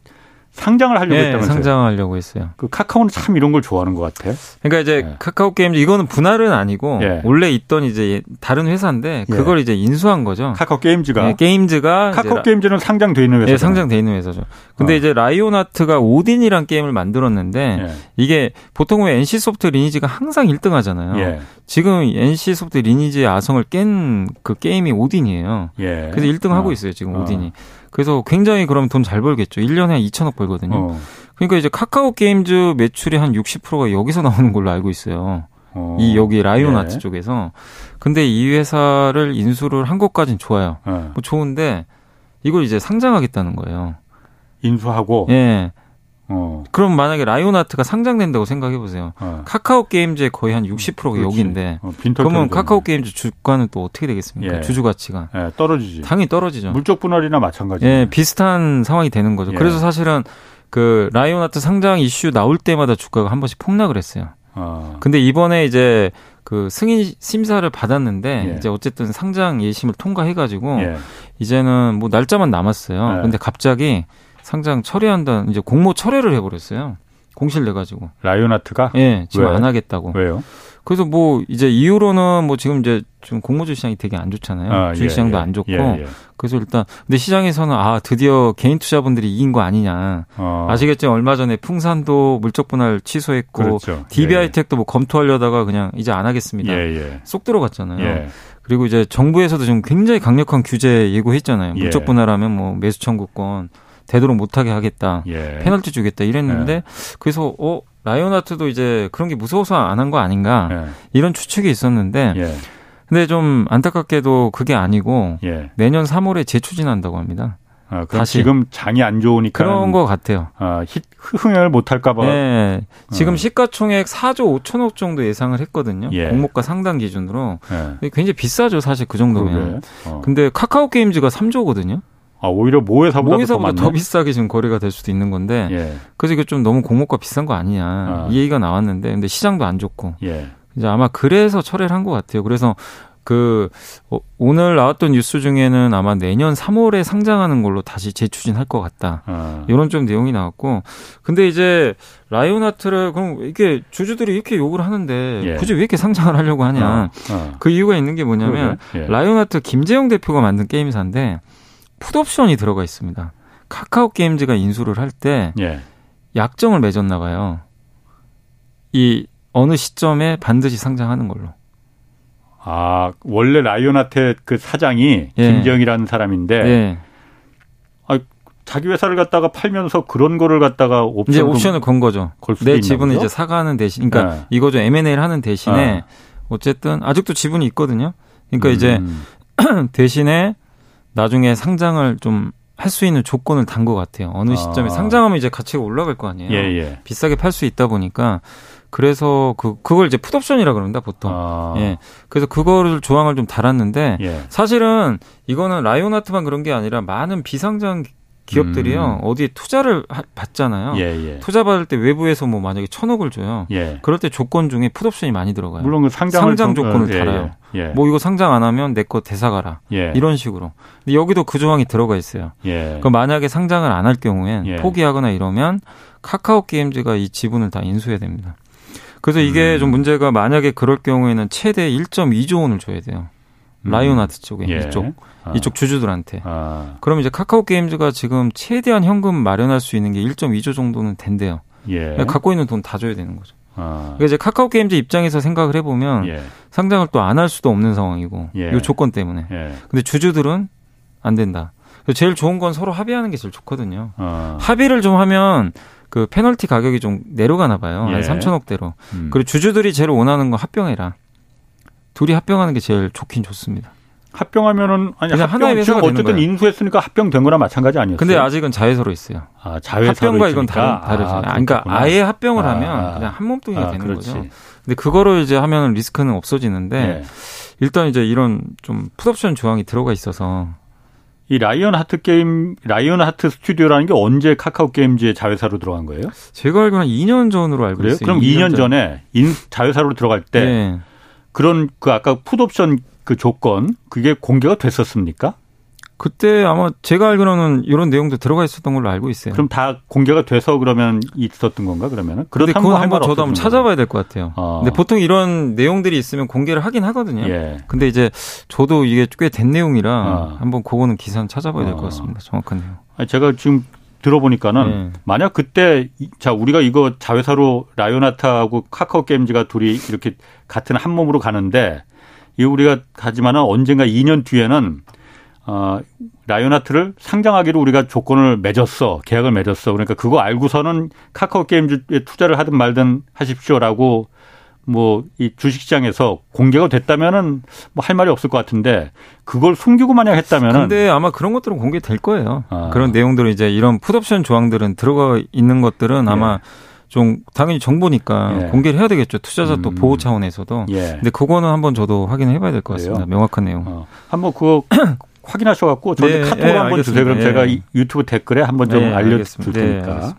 상장을 하려고 네, 했다면서요? 상장하려고 했어요. 그 카카오는 참 이런 걸 좋아하는 것 같아요. 그러니까 이제 네. 카카오 게임즈 이거는 분할은 아니고 네. 원래 있던 이제 다른 회사인데 예. 그걸 이제 인수한 거죠. 카카오 게임즈가 네, 게임즈가 카카오 게임즈는 상장돼 있는 회사. 네, 상장돼 있는 회사죠. 근데 어. 이제 라이온하트가 오딘이란 게임을 만들었는데 예. 이게 보통 왜 NC 소프트 리니지가 항상 1등 하잖아요. 예. 지금 NC 소프트 리니지의 아성을 깬 그 게임이 오딘이에요. 그래서 1등 하고 어. 있어요, 지금 오딘이. 어. 그래서 굉장히 그럼 돈 잘 벌겠죠. 1년에 한 2천억 벌거든요. 어. 그러니까 이제 카카오 게임즈 매출의 한 60%가 여기서 나오는 걸로 알고 있어요. 어. 이 여기 라이온 아트 네. 쪽에서. 근데 이 회사를 인수를 한 것까진 좋아요. 네. 뭐 좋은데 이걸 이제 상장하겠다는 거예요. 인수하고 예. 어. 그럼 만약에 라이온아트가 상장된다고 생각해 보세요. 어. 카카오 게임즈의 거의 한 60%가 그렇지. 여기인데 어, 그러면 카카오 게임즈 주가는 또 어떻게 되겠습니까? 예. 주주 가치가 예, 떨어지지. 당연히 떨어지죠. 물적 분할이나 마찬가지. 예, 비슷한 상황이 되는 거죠. 예. 그래서 사실은 그 라이온아트 상장 이슈 나올 때마다 주가가 한 번씩 폭락을 했어요. 아. 근데 이번에 이제 그 승인 심사를 받았는데 예. 이제 어쨌든 상장 예심을 통과해가지고 예. 이제는 뭐 날짜만 남았어요. 예. 근데 갑자기 상장 처리한다는 이제 공모 철회를 해버렸어요. 공실 내 가지고. 라이온아트가? 예, 네, 지금 왜? 안 하겠다고. 왜요? 그래서 뭐 이제 이후로는 뭐 지금 이제 지금 공모주 시장이 되게 안 좋잖아요. 아, 주식 시장도 예, 예. 안 좋고. 예, 예, 그래서 일단 근데 시장에서는 아 드디어 개인 투자분들이 이긴 거 아니냐. 어. 아시겠죠? 얼마 전에 풍산도 물적 분할 취소했고 그렇죠. DBI 예. 뭐 검토하려다가 그냥 이제 안 하겠습니다. 예, 쏙 들어갔잖아요. 그리고 이제 정부에서도 지금 굉장히 강력한 규제 예고했잖아요. 물적 분할하면 뭐 매수 청구권 되도록 못하게 하겠다. 예. 페널티 주겠다 이랬는데 예. 그래서 어 라이온하트도 이제 그런 게 무서워서 안 한 거 아닌가 예. 이런 추측이 있었는데 예. 근데 좀 안타깝게도 그게 아니고 예. 내년 3월에 재추진한다고 합니다. 아, 다시 지금 장이 안 좋으니까 그런 것 같아요. 아, 흥행을 못 할까 봐. 네. 지금 어. 시가총액 4조 5천억 정도 예상을 했거든요. 예. 공모가 상당 기준으로. 예. 굉장히 비싸죠, 사실 그 정도면. 어. 근데 카카오 게임즈가 3조거든요. 아, 오히려 모회사보다, 모회사보다 더, 더, 비싸게 지금 거래가 될 수도 있는 건데. 예. 그래서 이게 좀 너무 공모가 비싼 거 아니냐. 아. 이 얘기가 나왔는데, 근데 시장도 안 좋고. 예. 이제 아마 그래서 철회를 한 것 같아요. 그래서 그 어, 오늘 나왔던 뉴스 중에는 아마 내년 3월에 상장하는 걸로 다시 재추진할 것 같다. 아. 이런 좀 내용이 나왔고, 근데 이제 라이온하트를 그럼 이렇게 주주들이 이렇게 욕을 하는데 예. 굳이 왜 이렇게 상장을 하려고 하냐? 아. 아. 그 이유가 있는 게 뭐냐면 예. 라이온하트 김재영 대표가 만든 게임사인데 풋옵션이 들어가 있습니다. 카카오 게임즈가 인수를 할때 예. 약정을 맺었나 봐요. 이 어느 시점에 반드시 상장하는 걸로. 아 원래 라이온한테 그 사장이 예. 김정이라는 사람인데 예. 아, 자기 회사를 갖다가 팔면서 그런 거를 갖다가 옵션 이제 옵션을 건 거죠. 내 지분을 이제 사가는 대신, 그러니까 네. 이거 좀 M&A를 하는 대신에 네. 어쨌든 아직도 지분이 있거든요. 그러니까 음. 이제 대신에 나중에 상장을 좀 할 수 있는 조건을 단 것 같아요. 어느 시점에 아. 상장하면 이제 가치가 올라갈 거 아니에요. 예, 예. 비싸게 팔 수 있다 보니까 그래서 그 그걸 이제 풋옵션이라 그럽니다 보통. 아. 예. 그래서 그거를 조항을 좀 달았는데 예. 사실은 이거는 라이온아트만 그런 게 아니라 많은 비상장 기업들이요 음. 어디에 투자를 하, 받잖아요. 예, 예. 투자 받을 때 외부에서 뭐 만약에 천억을 줘요. 예. 그럴 때 조건 중에 풋옵션이 많이 들어가요. 물론 그 상장 조건을 어, 예, 달아요. 예. 뭐 이거 상장 안 하면 내 거 대사가라 이런 식으로. 근데 여기도 그 조항이 들어가 있어요. 그 만약에 상장을 안 할 경우엔 포기하거나 이러면 카카오 게임즈가 이 지분을 다 인수해야 됩니다. 그래서 이게 음. 좀 문제가 만약에 그럴 경우에는 최대 1.2조 원을 줘야 돼요. 음. 라이온아트 쪽에 예. 이쪽 아. 이쪽 주주들한테. 아. 그럼 이제 카카오 게임즈가 지금 최대한 현금 마련할 수 있는 게 1.2조 정도는 된대요. 예. 그러니까 갖고 있는 돈 다 줘야 되는 거죠. 아. 그러니까 이제 카카오 게임즈 입장에서 생각을 해보면 예. 상장을 또 안 할 수도 없는 상황이고 예. 이 조건 때문에. 예. 근데 주주들은 안 된다. 제일 좋은 건 서로 합의하는 게 제일 좋거든요. 아. 합의를 좀 하면 그 페널티 가격이 좀 내려가나 봐요. 예. 한 3천억대로. 음. 그리고 주주들이 제일 원하는 건 합병해라. 둘이 합병하는 게 제일 좋긴 좋습니다. 합병하면은 아니 합병, 하나의 회사가 어쨌든 거예요. 인수했으니까 합병된 거나 마찬가지 아니었어요? 근데 아직은 자회사로 있어요. 아, 자회사로 합병과 이건 다른 다르죠. 아, 그러니까 아예 합병을 아, 하면 그냥 한 몸뚱이가 아, 되는 그렇지. 거죠. 근데 그거를 이제 하면 리스크는 없어지는데 네. 일단 이제 이런 좀 풋옵션 조항이 들어가 있어서 이 라이언 하트 게임, 라이언 하트 스튜디오라는 게 언제 카카오 게임즈의 자회사로 들어간 거예요? 제가 알기로는 2년 전으로 알고 그래요? 있어요. 그럼 2년, 2년 전에 인, 자회사로 들어갈 때 네. 그런 그 아까 풋옵션 그 조건 그게 공개가 됐었습니까? 그때 아마 제가 알기로는 이런 내용도 들어가 있었던 걸로 알고 있어요. 그럼 다 공개가 돼서 그러면 있었던 건가 그러면은? 그런데 그건 한번 저도 한번 찾아봐야 될 것 같아요. 어. 근데 보통 이런 내용들이 있으면 공개를 하긴 하거든요. 예. 근데 이제 저도 이게 꽤 된 내용이라 어. 한번 그거는 기사는 찾아봐야 될것 어. 같습니다. 정확한 내용. 제가 지금 들어보니까는 네. 만약 그때 자 우리가 이거 자회사로 라이오나타하고 카카오 게임즈가 둘이 이렇게 같은 한 몸으로 가는데 이 우리가 가지만은 언젠가 2년 뒤에는 어, 라이오나트를 상장하기로 우리가 조건을 맺었어. 계약을 맺었어. 그러니까 그거 알고서는 카카오 게임즈에 투자를 하든 말든 하십시오라고 뭐 이 주식시장에서 공개가 됐다면은 뭐 할 말이 없을 것 같은데 그걸 숨기고 만약 했다면은 근데 아마 그런 것들은 공개될 거예요. 아. 그런 내용들은 이제 이런 풋옵션 조항들은 들어가 있는 것들은 아마 예. 좀 당연히 정보니까 예. 공개를 해야 되겠죠. 투자자 또 음. 보호 차원에서도. 예. 근데 그거는 한번 저도 확인해 봐야 될 것 같습니다. 명확한 내용. 어. 한번 그거 확인하셔 갖고 저한테 네, 카톡으로 네, 한번 주세요. 그럼 네. 제가 유튜브 댓글에 한번 좀 네, 알려 줄 테니까.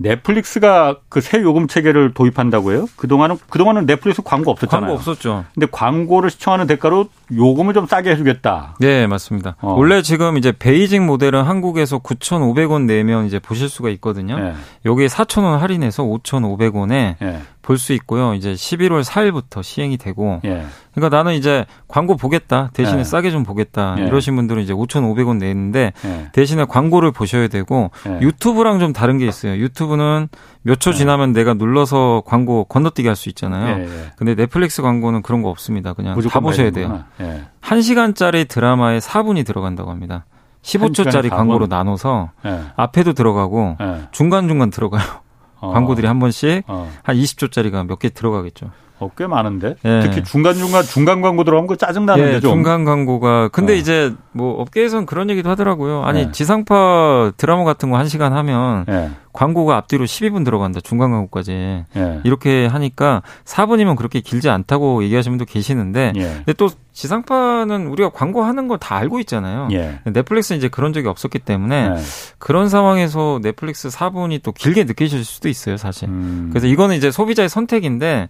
네, 넷플릭스가 그 새 요금 체계를 도입한다고요? 그동안은 그동안은 넷플릭스 광고 없었잖아요. 광고 없었죠. 근데 광고를 시청하는 대가로 요금을 좀 싸게 해주겠다. 네, 맞습니다. 어. 원래 지금 이제 베이징 모델은 한국에서 9,500원 내면 이제 보실 수가 있거든요. 네. 여기에 4,000원 할인해서 5,500원에 네. 볼 수 있고요. 이제 11월 4일부터 시행이 되고. 예. 그러니까 나는 이제 광고 보겠다. 대신에 예. 싸게 좀 보겠다. 예. 이러신 분들은 이제 5,500원 내는데 예. 대신에 광고를 보셔야 되고 예. 유튜브랑 좀 다른 게 있어요. 유튜브는 몇초 예. 지나면 내가 눌러서 광고 건너뛰게 할수 있잖아요. 근데 넷플릭스 광고는 그런 거 없습니다. 그냥 다 보셔야 돼요. 예. 1시간짜리 드라마에 4분이 들어간다고 합니다. 15초짜리 광고로 나눠서 앞에도 들어가고 중간중간 들어가요. 어. 광고들이 한 번씩 어. 한 20초짜리가 몇 개 들어가겠죠. 어, 꽤 많은데. 예. 특히 중간 중간 중간 광고 들어가면 그 짜증 나는데 예, 좀. 중간 광고가 근데 어. 이제 뭐 업계에서는 그런 얘기도 하더라고요. 아니 예. 지상파 드라마 같은 거 한 시간 하면 예. 광고가 앞뒤로 12분 들어간다. 중간 광고까지. 예. 이렇게 하니까 4분이면 그렇게 길지 않다고 얘기하시는 분도 계시는데 예. 근데 또 지상파는 우리가 광고하는 걸 다 알고 있잖아요. 예. 넷플릭스는 이제 그런 적이 없었기 때문에 예. 그런 상황에서 넷플릭스 4분이 또 길게 느끼실 수도 있어요, 사실. 음. 그래서 이거는 이제 소비자의 선택인데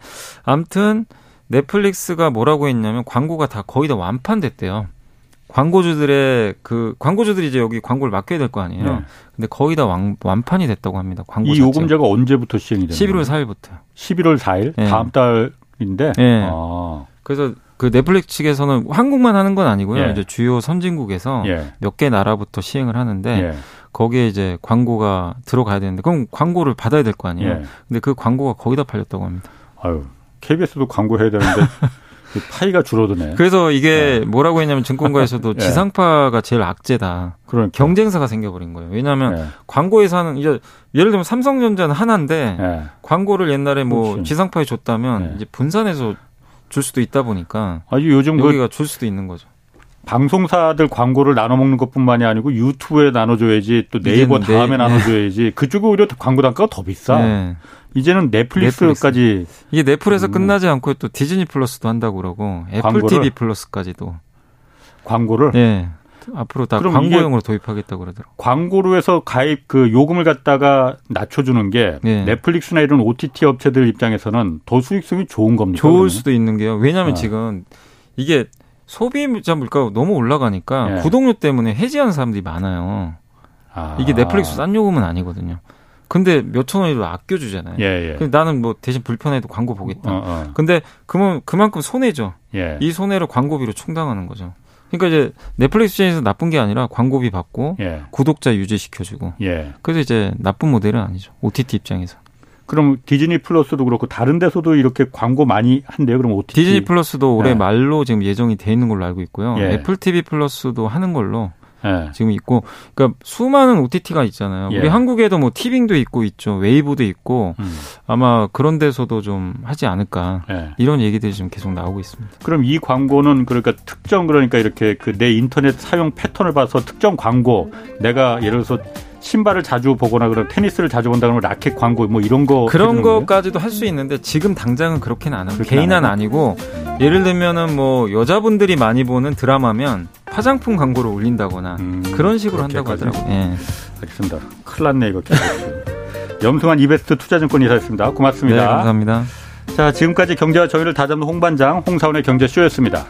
아무튼 넷플릭스가 뭐라고 했냐면 광고가 다 거의 다 완판됐대요. 광고주들의 그 광고주들이 이제 여기 광고를 맡겨야 될거 아니에요. 네. 근데 거의 다 완, 완판이 됐다고 합니다. 광고 이 요금제가 언제부터 시행이 되나요? 11월 4일부터. 11월 4일 네. 다음 달인데. 네. 아. 그래서 그 넷플릭스 측에서는 한국만 하는 건 아니고요. 예. 이제 주요 선진국에서 예. 몇개 나라부터 시행을 하는데 예. 거기에 이제 광고가 들어가야 되는데 그럼 광고를 받아야 될 거 아니에요. 예. 근데 그 광고가 거의 다 팔렸다고 합니다. 아유, KBS도 광고해야 되는데 그 파이가 줄어드네. 그래서 이게 네. 뭐라고 했냐면 증권가에서도 네. 지상파가 제일 악재다. 그런 경쟁사가 생겨버린 거예요. 왜냐하면 네. 광고에서는 이제 예를 들면 삼성전자는 하나인데 네. 광고를 옛날에 뭐 그렇지. 지상파에 줬다면 네. 이제 분산해서 줄 수도 있다 보니까 아주 요즘 그 여기가 그 줄 수도 있는 거죠. 방송사들 광고를 나눠 먹는 것뿐만이 아니고 유튜브에 나눠줘야지 또 네이버 다음에 네. 나눠줘야지 그쪽에 오히려 광고 단가가 더 비싸. 네. 이제는 넷플릭스까지 넷플릭스. 이게 넷플에서 음. 끝나지 않고 또 디즈니 플러스도 한다고 그러고 애플 TV 플러스까지도 광고를 네. 앞으로 다 광고용으로 도입하겠다고 그러더라고요. 광고로 해서 가입 그 요금을 갖다가 낮춰주는 게 네. 넷플릭스나 이런 OTT 업체들 입장에서는 더 수익성이 좋은 겁니다. 좋을 그러면? 수도 있는 게요. 왜냐하면 아. 지금 이게 소비자 물가가 너무 올라가니까 네. 구독료 때문에 해지하는 사람들이 많아요. 아. 이게 넷플릭스 싼 요금은 아니거든요. 근데 몇천 원이라도 아껴주잖아요. 예, 예. 나는 뭐 대신 불편해도 광고 보겠다. 어, 어. 근데 그만 그만큼 손해죠. 예. 이 손해를 광고비로 충당하는 거죠. 그러니까 이제 넷플릭스 입장에서 나쁜 게 아니라 광고비 받고 예. 구독자 유지시켜주고. 예. 그래서 이제 나쁜 모델은 아니죠. OTT 입장에서. 그럼 디즈니 플러스도 그렇고 다른 데서도 이렇게 광고 많이 한대요. 그럼 OTT 디즈니 플러스도 올해 예. 말로 지금 예정이 돼 있는 걸로 알고 있고요. 예. 애플 TV 플러스도 하는 걸로 예. 지금 있고 그러니까 수많은 OTT가 있잖아요. 예. 우리 한국에도 뭐 티빙도 있고 있죠. 웨이브도 있고 음. 아마 그런 데서도 좀 하지 않을까 예. 이런 얘기들이 지금 계속 나오고 있습니다. 그럼 이 광고는 그러니까 특정 그러니까 이렇게 그 내 인터넷 사용 패턴을 봐서 특정 광고 내가 예를 들어서 신발을 자주 보거나 그런 테니스를 자주 본다 그러면 라켓 광고 뭐 이런 거 그런 거까지도 할 수 있는데 지금 당장은 그렇게는 안 하고 개인은 아니고 예를 들면은 뭐 여자분들이 많이 보는 드라마면 화장품 광고를 올린다거나 음, 그런 식으로 한다고 하더라고요. 예. 알겠습니다. 큰일 났네 이거. 염승환 이베스트 투자증권 이사였습니다. 고맙습니다. 네, 감사합니다. 자, 지금까지 경제와 정의를 다잡는 홍반장 홍사원의 경제쇼였습니다.